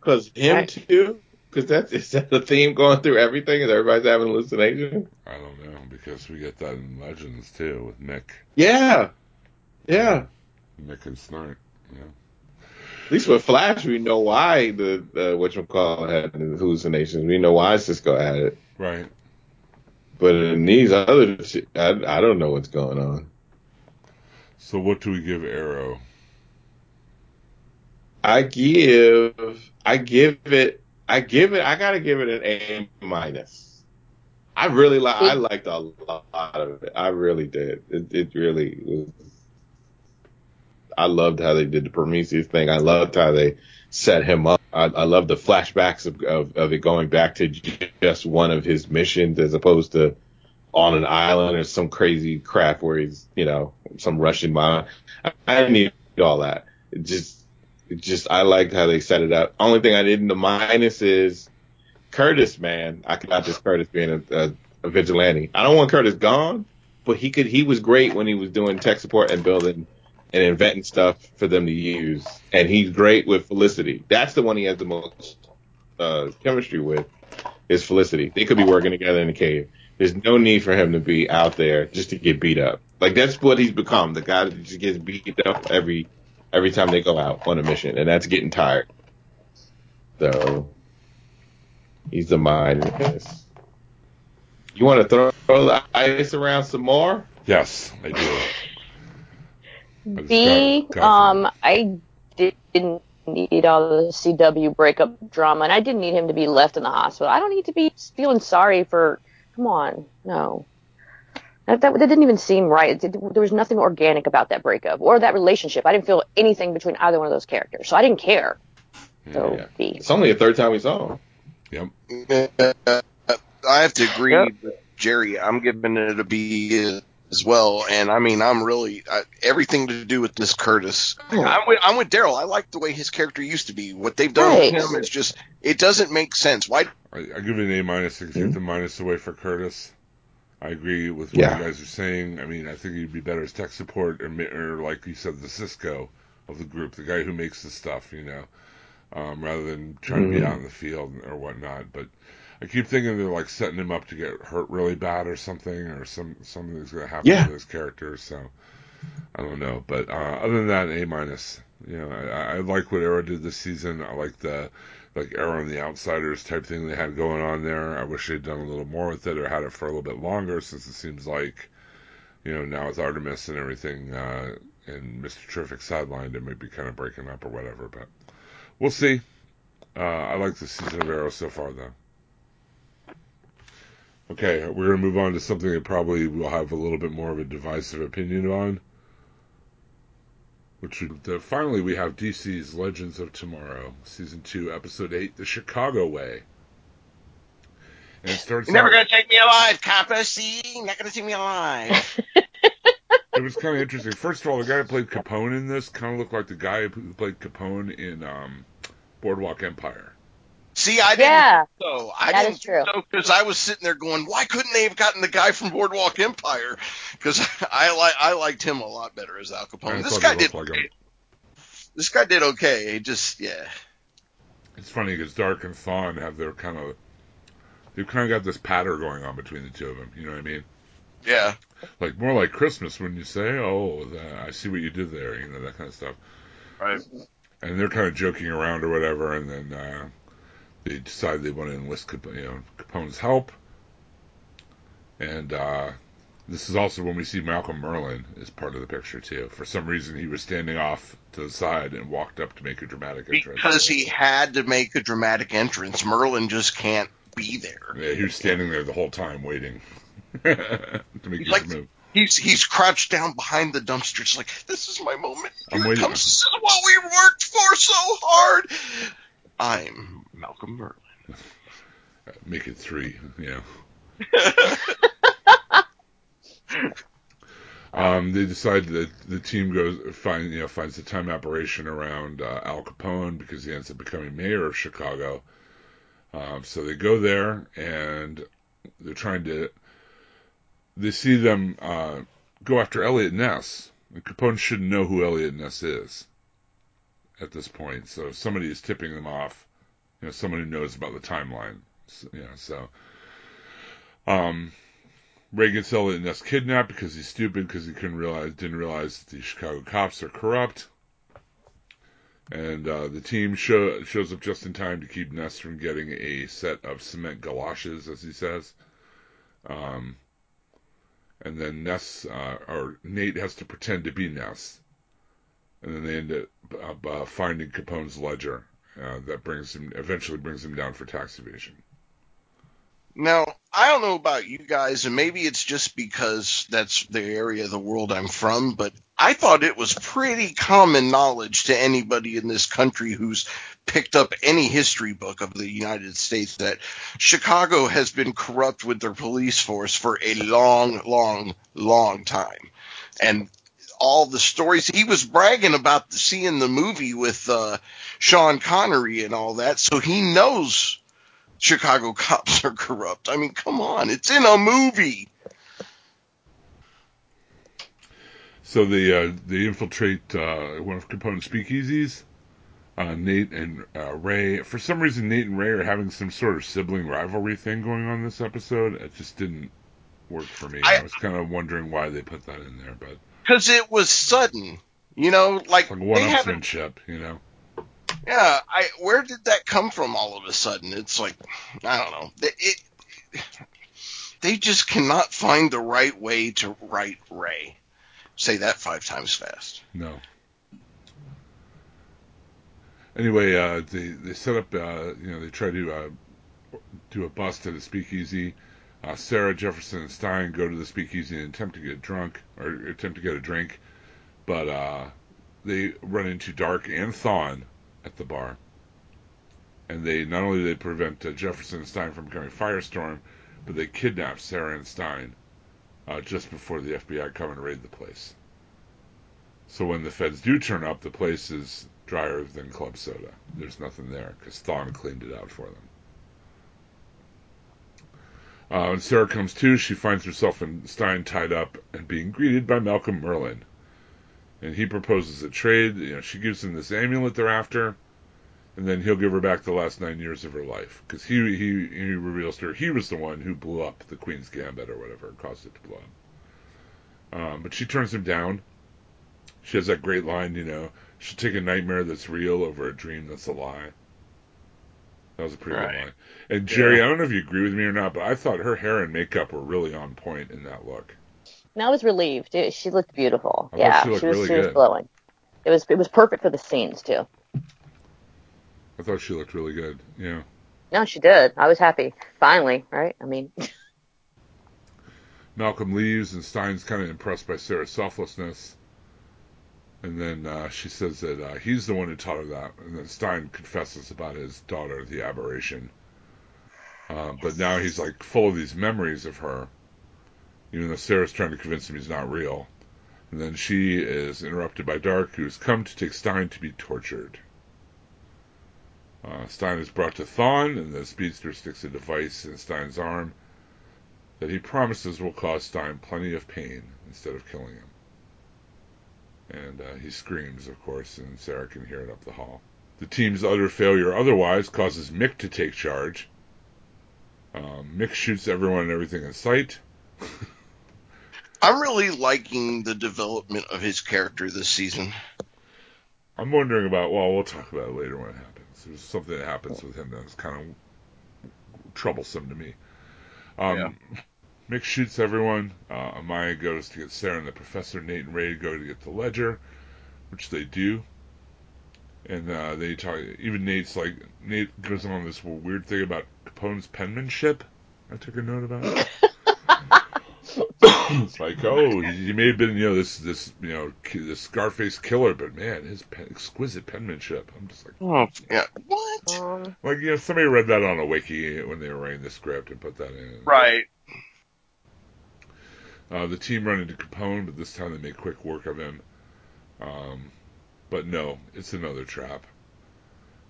Cause him Right. too. Cause that's is that the theme going through everything? Is everybody's having hallucinations? I don't know because we get that in Legends too with Mick, Yeah, yeah. Mick and Snart. Yeah. At least with Flash, we know why the uh, what you call had hallucinations. We know why Cisco had it. Right. But in these other, I I don't know what's going on. So what do we give Arrow? I give, I give it, I give it, I gotta give it an A minus. I really like, I liked a lot of it. I really did. It, it really was. I loved how they did the Prometheus thing. I loved how they set him up. I, I love the flashbacks of, of, of it going back to just one of his missions as opposed to on an island or some crazy crap where he's, you know, some Russian mine. I, I didn't need all that. It just, it just, I liked how they set it up. Only thing I didn't, the minus is Curtis, man. I could not just Curtis being a, a, a vigilante. I don't want Curtis gone, but he could, he was great when he was doing tech support and building and inventing stuff for them to use. And he's great with Felicity. That's the one he has the most uh, chemistry with is Felicity. They could be working together in the cave. There's no need for him to be out there just to get beat up. Like that's what he's become. The guy that just gets beat up every every time they go out on a mission, and that's getting tired. So he's the mind in this. You want to throw, throw the ice around some more? Yes, I do. I just B, got- got um, I didn't need all the CW breakup drama, and I didn't need him to be left in the hospital. I don't need to be feeling sorry for. Come on, no. That, that, that didn't even seem right. It, there was nothing organic about that breakup or that relationship. I didn't feel anything between either one of those characters, so I didn't care. So Yeah. B. It's only the third time we saw him. Yep. Uh, I have to agree Yep. with Jerry. I'm giving it a B as well. And I mean, I'm really I, everything to do with this Curtis. I'm with, I'm with Daryl. I like the way his character used to be. What they've done Right. with him is just it doesn't make sense. Why? I, I give it an A minus to Mm-hmm. the minus away for Curtis. I agree with what Yeah. you guys are saying. I mean, I think he'd be better as tech support or, or like you said, the Cisco of the group, the guy who makes the stuff, you know, um, rather than trying to be Mhm. out in the field or whatnot. But I keep thinking they're like setting him up to get hurt really bad or something, or some something's going to happen Yeah. to his character. So I don't know. But uh, other than that, A minus. You know, I, I like what Arrow did this season. I like the like Arrow and the Outsiders type thing they had going on there. I wish they'd done a little more with it or had it for a little bit longer, since it seems like, you know, now with Artemis and everything, uh, and Mr. Terrific sidelined, it might be kind of breaking up or whatever. But we'll see. Uh, I like the season of Arrow so far, though. Okay, we're going to move on to something that probably will have a little bit more of a divisive opinion on. Which uh, finally we have DC's Legends of Tomorrow, season two, episode eight, The Chicago Way. And it starts. You're never out- gonna take me alive, Kappa. See, not gonna take me alive. <laughs> it was kind of interesting. First of all, the guy who played Capone in this kind of looked like the guy who played Capone in um, Boardwalk Empire. See, I didn't Yeah, think so. I that didn't is true. because I was sitting there going, why couldn't they have gotten the guy from Boardwalk Empire? Because <laughs> I like I liked him a lot better as Al I Capone. This guy did like okay. This guy did okay. He just yeah. It's funny because Darhk and Thawne have their kind of they've kind of got this patter going on between the two of them. You know what I mean? Yeah. Like more like Christmas when you say, "Oh, the, I see what you did there," you know that kind of stuff. Right. And they're kind of joking around or whatever, and then uh, they decide they want to enlist Cap- you know Capone's help. And uh, this is also when we see Malcolm Merlyn is part of the picture too. For some reason, he was standing off to the side and walked up to make a dramatic entrance. Because he had to make a dramatic entrance. Merlyn just can't be there. Yeah, he was standing there the whole time waiting <laughs> to make his Like- move. He's he's crouched down behind the dumpster. It's like this is my moment. I'm waiting. comes this is what we worked for so hard. I'm Malcolm Merlyn. <laughs> Make it three, know. <laughs> Um, they decide that the team goes find you know finds the time operation around uh, Al Capone because he ends up becoming mayor of Chicago. Um, so they go there and they're trying to. They see them uh, go after Eliot Ness. And Capone shouldn't know who Eliot Ness is at this point. So somebody is tipping them off, you know, someone who knows about the timeline. So, you know, so. Um, Ray gets Eliot Ness kidnapped because he's stupid because he couldn't realize didn't realize that the Chicago cops are corrupt. And uh, the team show, shows up just in time to keep Ness from getting a set of cement galoshes, as he says. Um, and then Ness uh, or Nate has to pretend to be Ness, and then they end up uh, finding Capone's ledger. Uh, that brings him eventually brings him down for tax evasion. Now, I don't know about you guys, and maybe it's just because that's the area of the world I'm from, but I thought it was pretty common knowledge to anybody in this country who's picked up any history book of the United States that Chicago has been corrupt with their police force for a long, long, long time. And all the stories he was bragging about seeing the movie with uh, Sean Connery and all that, so he knows Chicago <laughs> cops are corrupt. I mean, come on, it's in a movie. So they uh, they infiltrate uh, one of Capone's speakeasies. Uh, Nate and uh, Ray. For some reason, Nate and Ray are having some sort of sibling rivalry thing going on this episode. It just didn't work for me. I, I- was kind of wondering why they put that in there, but Because it was sudden. You know, like, like one-upsmanship, you know. Yeah, I. Where did that come from? All of a sudden, it's like, I don't know. It, it, they just cannot find the right way to write Ray. Say that five times fast. No. Anyway, uh, they they set up. Uh, you know, they try to uh, do a bust at a speakeasy. Uh, Sarah Jefferson and Stein go to the speakeasy and attempt to get drunk or attempt to get a drink, but uh, they run into Darhk and Thawne at the bar, and they not only they prevent uh, Jefferson and Stein from becoming Firestorm, but they kidnap Sarah and Stein uh, just before the FBI come and raid the place. So when the feds do turn up, the place is drier than club soda. There's nothing there because Thawne cleaned it out for them. Uh, when Sarah comes to, she finds herself and Stein tied up and being greeted by Malcolm Merlyn. And he proposes a trade. You know, she gives him this amulet they're after, and then he'll give her back the last nine years of her life because he, he he reveals to her he was the one who blew up the Queen's Gambit or whatever, caused it to blow up. Um, but she turns him down. She has that great line, you know, she'll take a nightmare that's real over a dream that's a lie. That was a pretty Right. good line. And Jerry, I don't know if you agree with me or not, but I thought her hair and makeup were really on point in that look. And I was relieved. It- she looked beautiful. I yeah, she looked was really she was good. glowing. It was it was perfect for the scenes too. I thought she looked really good. Yeah. No, she did. I was happy. Finally, right? I mean, <laughs> Malcolm leaves, and Stein's kind of impressed by Sarah's selflessness. And then uh, she says that uh, he's the one who taught her that. And then Stein confesses about his daughter, the aberration. Uh, but now he's like full of these memories of her, even though Sarah's trying to convince him he's not real. And then she is interrupted by Darhk, who has come to take Stein to be tortured. Uh, Stein is brought to Thawne, and the speedster sticks a device in Stein's arm that he promises will cause Stein plenty of pain instead of killing him. And uh, he screams, of course, and Sarah can hear it up the hall. The team's utter failure otherwise causes Mick to take charge. Um, Mick shoots everyone and everything in sight. <laughs> I'm really liking the development of his character this season. I'm wondering about. Well, we'll talk about it later when it happens. There's something that happens with him that's kind of troublesome to me. Um, Yeah. Mick shoots everyone. Uh, Amaya goes to get Sarah and the professor. Nate and Ray go to get the ledger, which they do. And uh, they talk. Even Nate's like Nate goes on this weird thing about Capone's penmanship. I took a note about. <laughs> it's like, oh, he, he may have been, you know, this this you know ki- this Scarface killer, but man, his pen, exquisite penmanship. I'm just like, Oh, yeah. What? Um, like you know, somebody read that on a wiki when they were writing the script and put that in. Right. Uh, the team run into Capone, but this time they make quick work of him. Um, but no, it's another trap.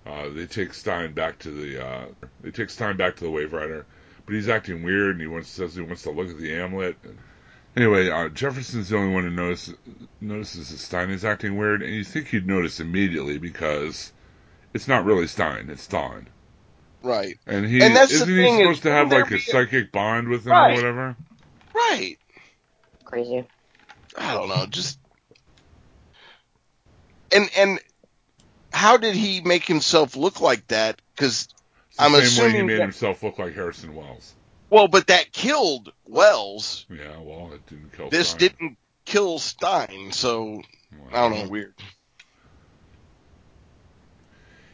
Uh, they take Stein back to the uh, they take Stein back to the Waverider, but he's acting weird and he wants says he wants to look at the amulet. Anyway, uh, Jefferson's the only one who notice, notices that Stein is acting weird, and you think you'd notice immediately because it's not really Stein, it's Thawne. Right. And he And that's isn't he thing is, supposed to have like a a- psychic bond with him Right. or whatever? Right. crazy. I don't know. Just and and how did he make himself look like that? Because I'm same way he made that- himself look like Harrison Wells. Well, but that killed Wells. Yeah, well, it didn't kill This Stein. didn't kill Stein, so I don't know. Weird.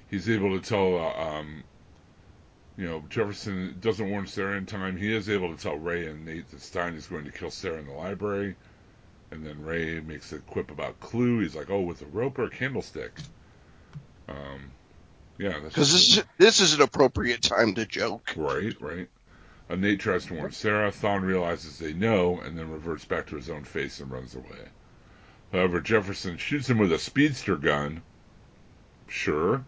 He's able to tell, uh, um, you know, Jefferson doesn't warn Sarah in time. He is able to tell Ray and Nate that Stein is going to kill Sarah in the library. And then Ray makes a quip about Clue. He's like, oh, with a rope or a candlestick. Um, yeah, Because this is, this is an appropriate time to joke. Right, right. Uh, Nate tries to warn Sarah. Thawne realizes they know and then reverts back to his own face and runs away. However, Jefferson shoots him with a speedster gun. Sure.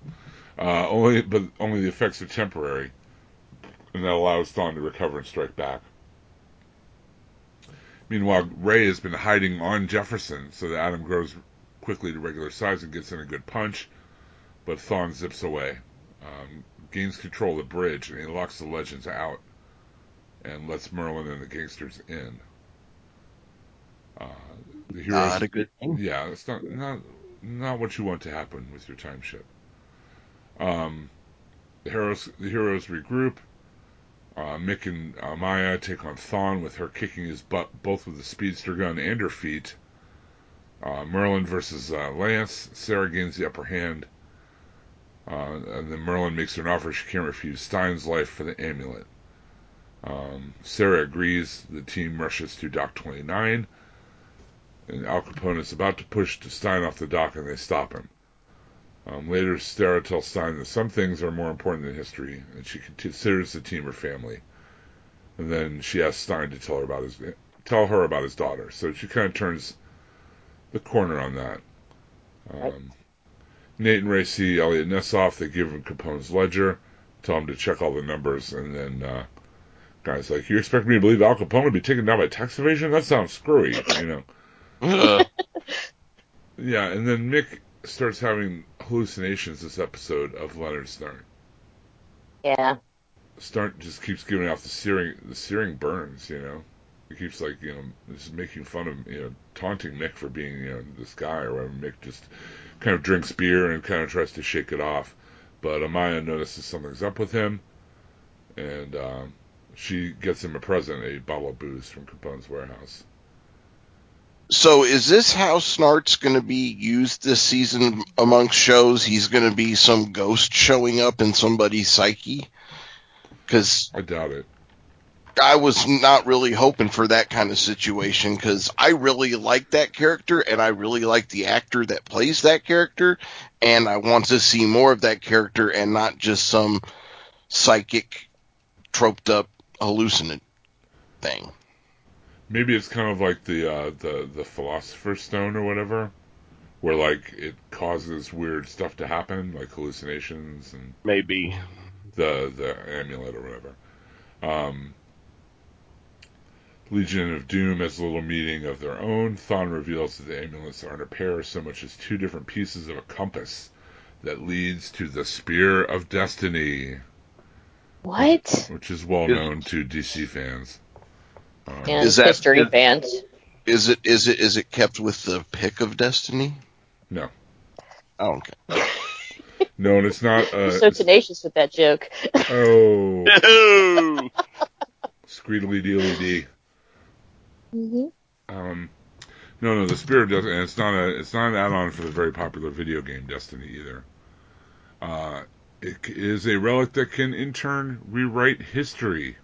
Uh, only, but only the effects are temporary, and that allows Thawne to recover and strike back. Meanwhile, Ray has been hiding on Jefferson so that Atom grows quickly to regular size and gets in a good punch, but Thawne zips away, um, gains control of the bridge, and he locks the legends out and lets Merlyn and the gangsters in. Uh, the heroes, Not a good thing. yeah, it's not not not what you want to happen with your time ship. Um, the heroes the heroes regroup. Uh, Mick and uh, Maya take on Thawne with her kicking his butt both with the speedster gun and her feet. Uh, Merlyn versus uh, Lance. Sarah gains the upper hand. Uh, and then Merlyn makes her an offer she can't refuse Stein's life for the amulet. Um, Sarah agrees. The team rushes to Dock 29. And Al Capone is about to push Stein off the dock, and they stop him. Um, later, Sarah tells Stein that some things are more important than history, and she considers the team her family. And then she asks Stein to tell her about his tell her about his daughter. So she kind of turns the corner on that. Um, Nate and Ray see Eliot Ness off. They give him Capone's ledger, tell him to check all the numbers, and then uh, guys like, "You expect me to believe Al Capone would be taken down by tax evasion? That sounds screwy," you know. <laughs> Yeah, and then Mick starts having hallucinations this episode of Leonard Snart. Yeah. Snart just keeps giving off the searing the searing burns, you know. He keeps like, you know, just making fun of you know, taunting Mick for being, you know, this guy or whatever. Mick just kind of drinks beer and kind of tries to shake it off. But Amaya notices something's up with him and um, she gets him a present, a bottle of booze from Capone's warehouse. So is this how Snart's going to be used this season amongst shows? He's going to be some ghost showing up in somebody's psyche? Because I doubt it. I was not really hoping for that kind of situation because I really like that character and I really like the actor that plays that character and I want to see more of that character and not just some psychic, troped up hallucinant thing. Maybe it's kind of like the uh, the the Philosopher's Stone or whatever, where like it causes weird stuff to happen, like hallucinations and Maybe. the the amulet or whatever. Um, Legion of Doom has a little meeting of their own. Thawne reveals that the amulets aren't a pair so much as two different pieces of a compass that leads to the Spear of Destiny, What? which is well known to DC fans. Um, And Is that- history is- fans. Is it is it is it kept with the pick of destiny? No. Oh, <laughs> okay. no, and it's not. You're Uh, so tenacious with that joke. oh, <laughs> No. screedily dealy dee. hmm Um, no, no, the Spirit doesn't, and it's not a, it's not an add-on for the very popular video game Destiny either. Uh, it c- is a relic that can in turn rewrite history,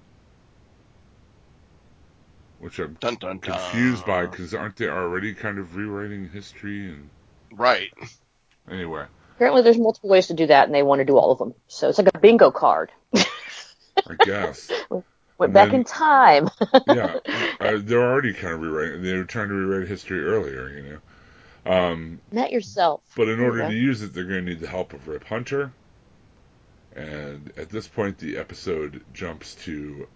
which I'm Dun dun dun. confused by because aren't they already kind of rewriting history? And Right. anyway, Apparently, there's multiple ways to do that, and they want to do all of them. So it's like a bingo card. I guess, <laughs> Went And back then- in time. <laughs> yeah, <laughs> uh, they're already kind of rewriting. They were trying to rewrite history earlier, you know. Um, Not yourself. But in order Yeah. to use it, they're going to need the help of Rip Hunter. And at this point, the episode jumps to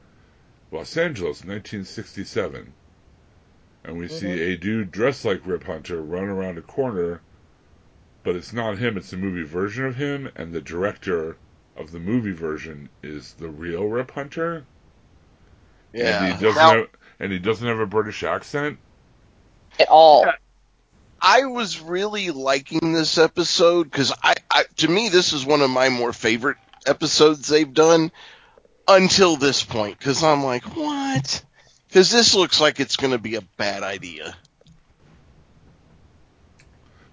Los Angeles, 1967. And we see Mhm. a dude dressed like Rip Hunter run around a corner, but it's not him, it's a movie version of him, and the director of the movie version is the real Rip Hunter. Yeah. And he doesn't Now- have, and he doesn't have a British accent. At all. I was really liking this episode because I, I, to me, this is one of my more favorite episodes they've done until this point. Because I'm like, what? Because this looks like it's going to be a bad idea.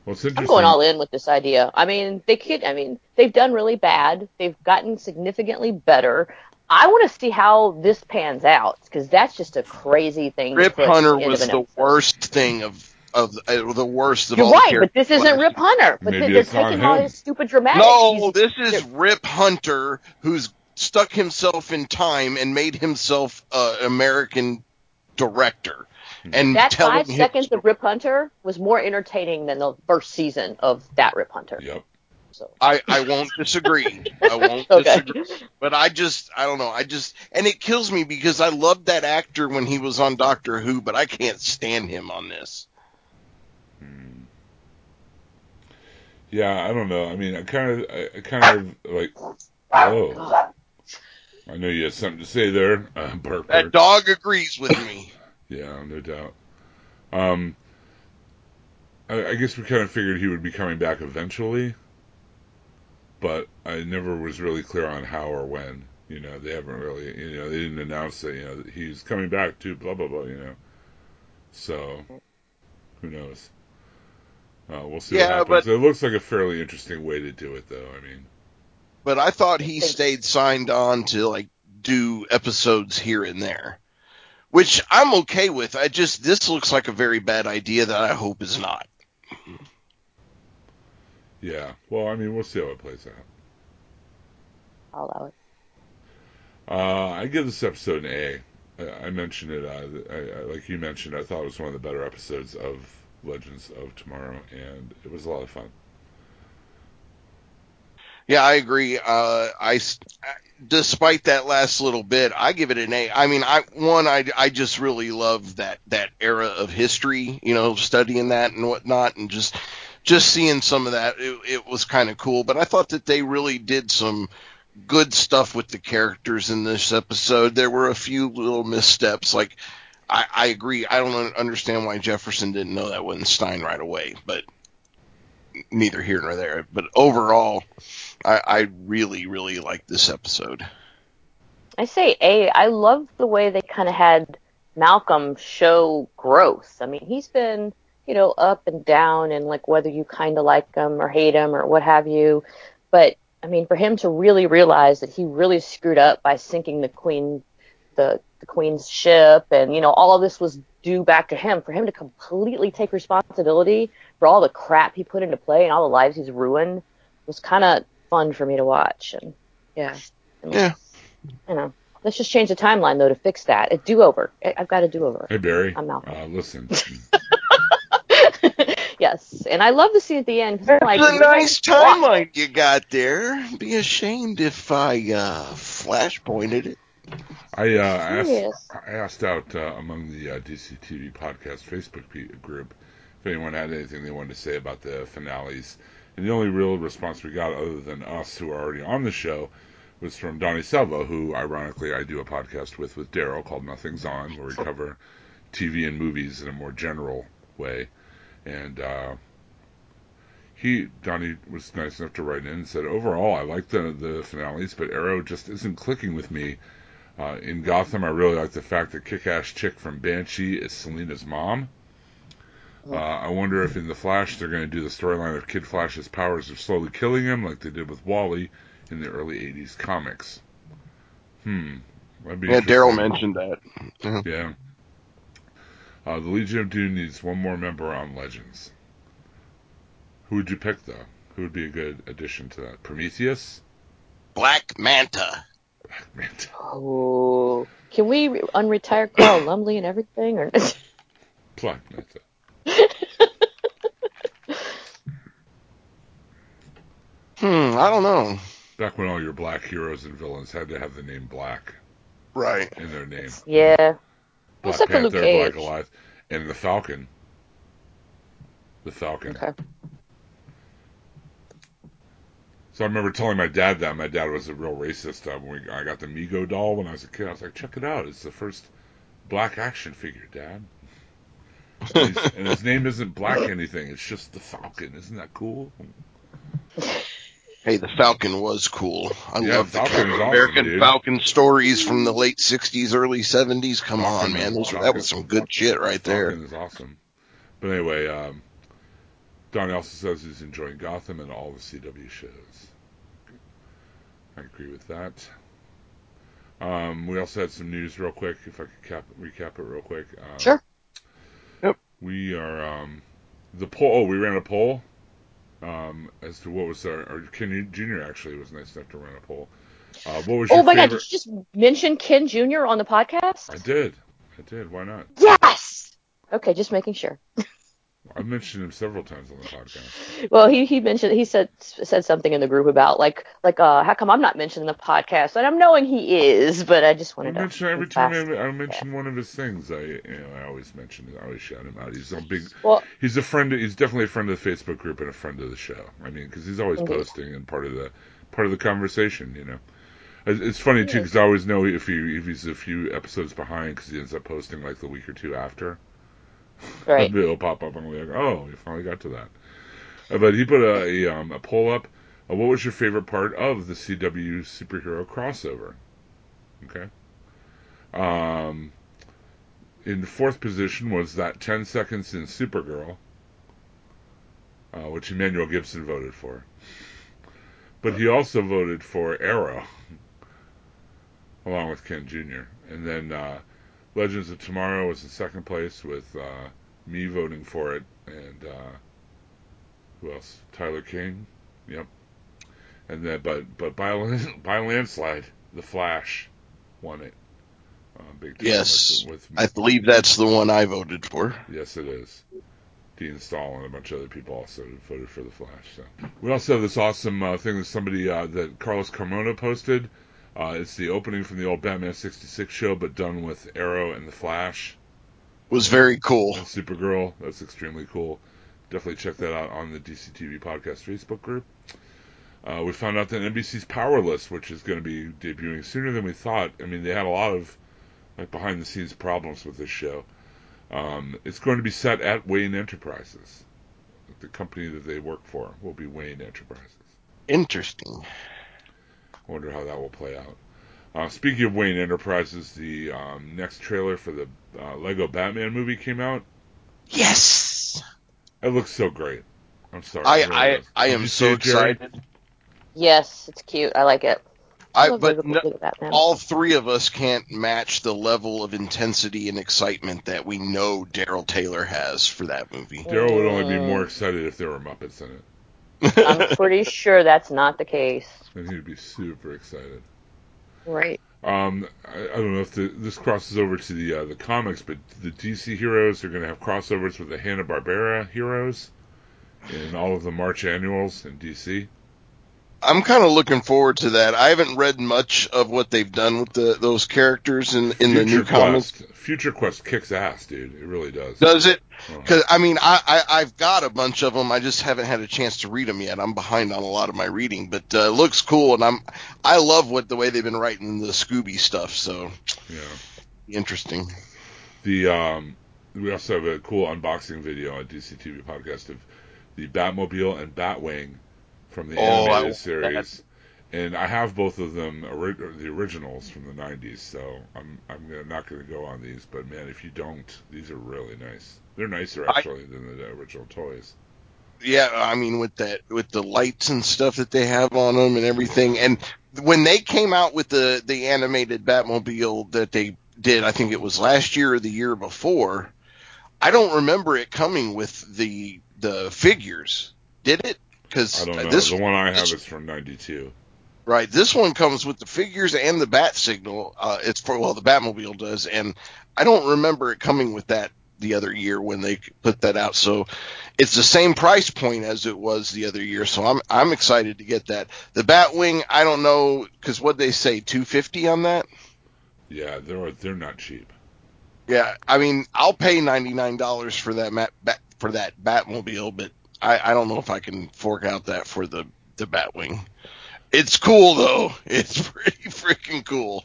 Well, it's I'm going all in with this idea. I mean, they could. I mean, they've done really bad. They've gotten significantly better. I want to see how this pans out because that's just a crazy thing. Rip put Hunter was the episode. worst thing of of uh, the worst of You're all. the right, but this isn't Rip Hunter. But Maybe they're it's taking all him. his stupid dramatic. No, He's- this is Rip Hunter who's stuck himself in time and made himself uh, an American director. And that five his seconds of Rip Hunter was more entertaining than the first season of that Rip Hunter. Yep. So I, I won't disagree. I <laughs> won't Okay. disagree. But I just, I don't know. I just, and it kills me because I loved that actor when he was on Doctor Who, but I can't stand him on this. Hmm. Yeah, I don't know. I mean, I kind of, I, I kind of like. Oh, <laughs> I know you had something to say there, uh, Bark. That dog agrees with me. <coughs> Yeah, no doubt. Um, I, I guess we kind of figured he would be coming back eventually, but I never was really clear on how or when. You know, they haven't really, you know, they didn't announce that, you know, that he's coming back to blah blah blah. You know, so who knows? Uh, we'll see Yeah, what happens. but- it looks like a fairly interesting way to do it, though. I mean, But I thought he stayed signed on to like do episodes here and there, which I'm okay with. I just, this looks like a very bad idea that I hope is not. yeah. Well, I mean, we'll see how it plays out. I'll allow it. Uh, I give this episode an A. I, I mentioned it, uh, I, I, like you mentioned, I thought it was one of the better episodes of Legends of Tomorrow, and it was a lot of fun. Yeah, I agree. Uh, I, despite that last little bit, I give it an A. I mean, I one, I, I just really love that that era of history, you know, studying that and whatnot, and just just seeing some of that, it, it was kind of cool. But I thought that they really did some good stuff with the characters in this episode. There were a few little missteps, like. I, I agree. I don't understand why Jefferson didn't know that wasn't Stein right away, but neither here nor there. But overall, I, I really, really like this episode. I say A. I love the way they kind of had Malcolm show growth. I mean, he's been, you know, up and down and like whether you kind of like him or hate him or what have you. But I mean, for him to really realize that he really screwed up by sinking the queen, the, the queen's ship and, you know, all of this was due back to him. For him to completely take responsibility for all the crap he put into play and all the lives he's ruined was kind of fun for me to watch. And yeah. I mean, Yeah. you know, let's just change the timeline though to fix that. A do over. I've got a do over. Hey, Barry. I'm Malcolm. Uh, listen, <laughs> Yes, and I love the scene at the end. 'cause I'm like, a nice guys walk." timeline you got there. Be ashamed if I uh, flash pointed it. I uh, asked I asked out uh, among the uh, DC TV podcast Facebook pe- group if anyone had anything they wanted to say about the finales, and the only real response we got, other than us who are already on the show, was from Donnie Selva, who ironically I do a podcast with with Daryl called Nothing's On, where we cover TV and movies in a more general way, and uh, he Donnie was nice enough to write in and said overall I like the the finales, but Arrow just isn't clicking with me. Uh, in Gotham, I really like the fact that kick-ass chick from Banshee is Selina's mom. Uh, I wonder if in the Flash they're going to do the storyline of Kid Flash's powers are slowly killing him, like they did with Wally in the early '80s comics. Hmm. Be Yeah, Daryl mentioned that. Yeah. Yeah. Uh, the Legion of Doom needs one more member on Legends. Who would you pick, though? Who would be a good addition to that? Prometheus? Black Manta. Manta. Oh, can we unretire Carl Lumbly and everything? Or Black Manta. Hmm, I don't know. Back when all your black heroes and villains had to have the name Black Right. in their name. yeah, Black Except for Luke Panther, Black Cage. And the Falcon. The Falcon. okay. So I remember telling my dad that. My dad was a real racist. Uh, when we, I got the Mego doll when I was a kid. I was like, check it out. It's the first black action figure, Dad. And, and his name isn't Black anything. It's just the Falcon. Isn't that cool? Hey, the Falcon was cool. I Yeah, love the Falcon awesome, American dude. Falcon stories from the late '60s, early '70s. Come Falcon on, man, those that was some good shit right there. Falcon is awesome. But anyway, um, Don also says he's enjoying Gotham and all the CW shows. I agree with that. Um, we also had some news real quick, if I could cap, recap it real quick. Um, Sure. Yep. We are um, the poll. Oh, we ran a poll um, as to what was our, our Ken Jr. actually was nice enough to run a poll. Uh, what was Oh my God! Did you just mention Ken Jr. on the podcast? I did. I did. Why not? Yes. Okay, just making sure. <laughs> I mentioned him several times on the podcast. Well, he he mentioned he said said something in the group about like like uh how come I'm not mentioning the podcast and I'm knowing he is, but I just I wanted to. mention every time. I, I mention one of his things. I you know I always mention. I always shout him out. He's a big. Well, He's a friend. He's definitely a friend of the Facebook group and a friend of the show. I mean, because he's always Indeed. posting and part of the part of the conversation. You know, it's funny too because I always know if he if he's a few episodes behind because he ends up posting like the week or two after. Right. It'll pop up and I'm like, oh, we finally got to that. Uh, but he put a a, um, a poll up. Uh, what was your favorite part of the CW superhero crossover? Okay. Um, in fourth position was that 10 seconds in Supergirl, uh, which Emmanuel Gibson voted for. But he also voted for Arrow, <laughs> along with Ken Jr. And then uh, Legends of Tomorrow was in second place with uh, me voting for it, and uh, who else? Tyler King. Yep. And then, but but by <laughs> by landslide, The Flash won it. Uh, big time Yes, with, with I believe that's the one I voted for. Yes, it is. Dean Stahl and a bunch of other people also voted for the Flash. So we also have this awesome uh, thing that somebody uh, that Carlos Carmona posted. Uh, it's the opening from the old Batman '66 show, but done with Arrow and the Flash Was very cool. and Supergirl. That's extremely cool. Definitely check that out on the DC TV Podcast Facebook group. Uh, we found out that NBC's Powerless, which is going to be debuting sooner than we thought. I mean, they had a lot of like behind the scenes problems with this show. Um, it's going to be set at Wayne Enterprises. The company that they work for will be Wayne Enterprises. Interesting. I wonder how that will play out. Uh, speaking of Wayne Enterprises, the um, next trailer for the uh, Lego Batman movie came out. Yes. It looks so great. I'm sorry. I it really I. I am so it, excited. Yes, it's cute. I like it. I love but no, all three of us can't match the level of intensity and excitement that we know Daryl Taylor has for that movie. Daryl would only be Mm. more excited if there were Muppets in it. I'm <laughs> pretty sure that's not the case. Then he'd be super excited. Right. Um, I, I don't know if the, this crosses over to the uh, the comics, but the DC heroes are going to have crossovers with the Hanna Barbera heroes. in all of the March annuals in DC. I'm kind of looking forward to that. I haven't read much of what they've done with the those characters in in the new Future comics. Future Quest kicks ass, dude. It really does. Does it? Uh-huh. Because I mean, I, I I've got a bunch of them. I just haven't had a chance to read them yet. I'm behind on a lot of my reading, but uh, it looks cool, and I'm I love what the way they've been writing the Scooby stuff. So Yeah. interesting. The um, we also have a cool unboxing video on DC TV podcast of the Batmobile and Batwing from the Oh, animated want series. And I have both of them, the originals from the '90s. So I'm I'm gonna, not going to go on these, but man, if you don't, these are really nice. They're nicer I- actually than the original toys. Yeah, I mean with that with the lights and stuff that they have on them and everything. And when they came out with the the animated Batmobile that they did, I think it was last year or the year before. I don't remember it coming with the the figures. Did it? Because I don't know. this the one I have this- is from '92. Right. This one comes with the figures and the bat signal. Uh, it's for well, the Batmobile does, and I don't remember it coming with that the other year when they put that out. So it's the same price point as it was the other year. So I'm I'm excited to get that. The Batwing, I don't know because what they say, two fifty on that. Yeah, they're they're not cheap. Yeah, I mean I'll pay ninety nine dollars for that mat, bat, for that Batmobile, but I, I don't know if I can fork out that for the the Batwing. It's cool though. <laughs> It's pretty freaking cool.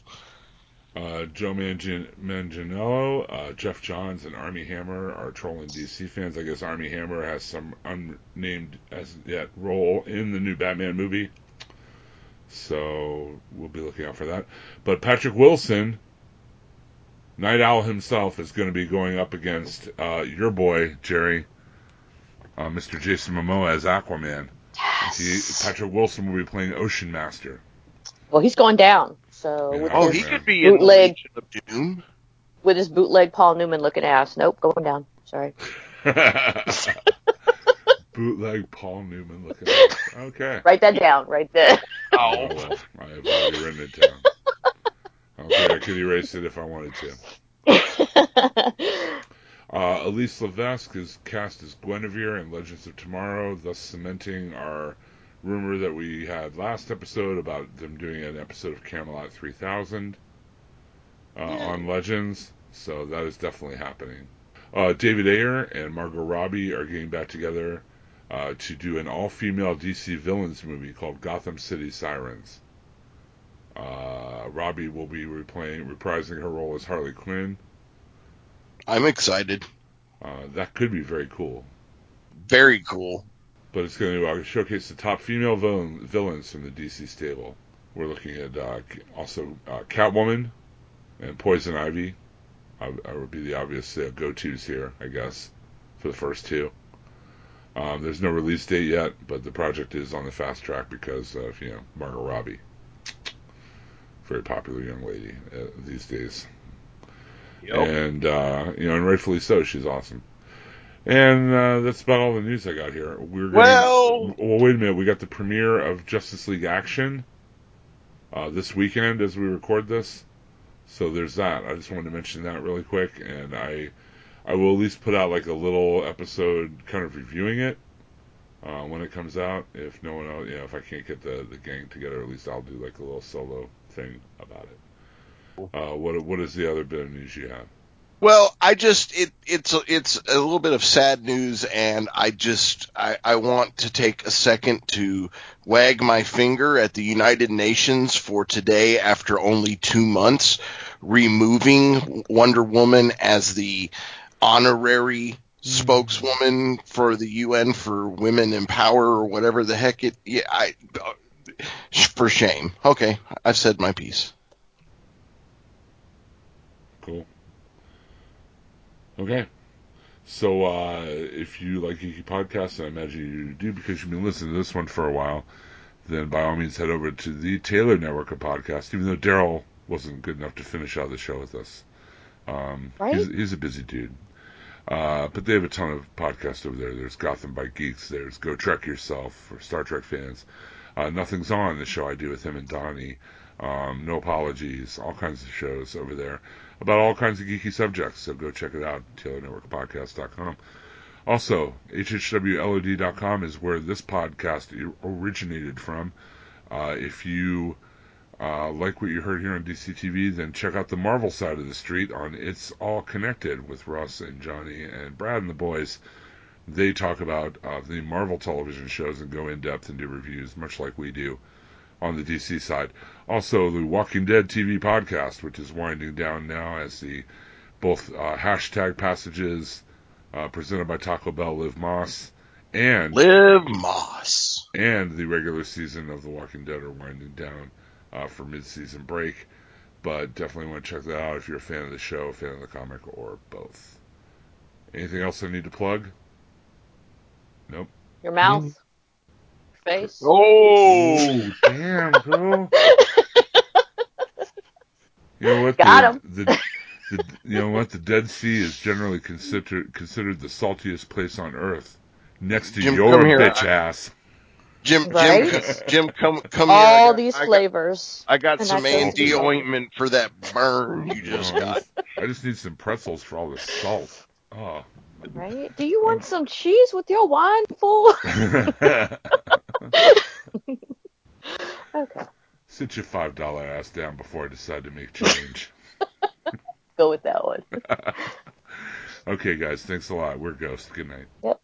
Uh, Joe Mangin- Manganiello, uh, Geoff Johns, and Armie Hammer are trolling DC fans. I guess Armie Hammer has some unnamed as yet role in the new Batman movie, so we'll be looking out for that. But Patrick Wilson, Night Owl himself, is going to be going up against uh, your boy Jerry, uh, Mr. Jason Momoa as Aquaman. He, Patrick Wilson will be playing Ocean Master. Well, he's going down. So Yeah. with Oh, his he could be in the bootleg Legion of Doom. with his bootleg Paul Newman looking ass. Nope, going down. Sorry. <laughs> Bootleg Paul Newman looking. At. Okay. <laughs> Write that down right there. Oh, well, I have already written it down. Okay, I could erase it if I wanted to. <laughs> Uh, Elyse Levesque is cast as Guinevere in Legends of Tomorrow, thus cementing our rumor that we had last episode about them doing an episode of Camelot 3000 uh, on Legends. So that is definitely happening. Uh, David Ayer and Margot Robbie are getting back together uh, to do an all-female DC villains movie called Gotham City Sirens. Uh, Robbie will be replaying, reprising her role as Harley Quinn. I'm excited. Uh, that could be very cool. Very cool. But it's going to uh, showcase the top female villain, villains from the DC stable. We're looking at uh, also uh, Catwoman and Poison Ivy. I, I would be the obvious uh, go-tos here, I guess, for the first two. Um, there's no release date yet, but the project is on the fast track because of you know Margot Robbie, very popular young lady uh, these days. And uh, you know, and rightfully so, she's awesome. And uh, that's about all the news I got here. We're getting, Well- well, wait a minute. We got the premiere of Justice League Action uh, this weekend as we record this. So there's that. I just wanted to mention that really quick, and I I will at least put out like a little episode kind of reviewing it uh, when it comes out. If no one else, you know, if I can't get the the gang together, at least I'll do like a little solo thing about it. Uh, what what is the other bit of news you have? Well, I just it it's it's a little bit of sad news, and I just I, I want to take a second to wag my finger at the United Nations for today, after only two months, removing Wonder Woman as the honorary spokeswoman for the UN for Women in Power or whatever the heck it. Yeah, I for shame. Okay, I've said my piece. Cool. Okay. So uh, if you like Geeky Podcasts, and I imagine you do because you've been listening to this one for a while, then by all means head over to the Taylor Network of Podcasts, even though Daryl wasn't good enough to finish out the show with us. Um, Right? he's, he's a busy dude. Uh, but they have a ton of podcasts over there. There's Gotham by Geeks. There's Go Trek Yourself for Star Trek fans. Uh, Nothing's On, the show I do with him and Donnie. Um, no Apologies, all kinds of shows over there about all kinds of geeky subjects. So go check it out, TaylorNetworkPodcast.com. Also, hhwlod.com is where this podcast originated from. Uh, if you uh, like what you heard here on DCTV, then check out the Marvel side of the street on It's All Connected with Russ and Johnny and Brad and the boys. They talk about uh, the Marvel television shows and go in depth and do reviews, much like we do on the DC side. Also, the Walking Dead TV podcast, which is winding down now as the both uh, hashtag passages uh, presented by Taco Bell Live Moss and Live Moss and the regular season of The Walking Dead are winding down uh, for mid-season break. But definitely want to check that out if you're a fan of the show, a fan of the comic, or both. Anything else I need to plug? Nope. Your mouth, your face. Oh, damn, girl. <laughs> You know what? Got the, the, <laughs> the, you know what? The Dead Sea is generally considered considered the saltiest place on Earth, next to Jim, your here. bitch I- ass. Jim, Right? Jim, Jim, come, come here. All these I got- flavors. I got And some Andy ointment for that burn you oh, just Oh, I got. just- I just need some pretzels for all the salt. Oh. Right? Do you want some cheese with your wine full? <laughs> <laughs> okay, Sit your five dollar ass down before I decide to make change. <laughs> Go with that one. <laughs> okay, guys. Thanks a lot. We're Ghost. Good night. Yep.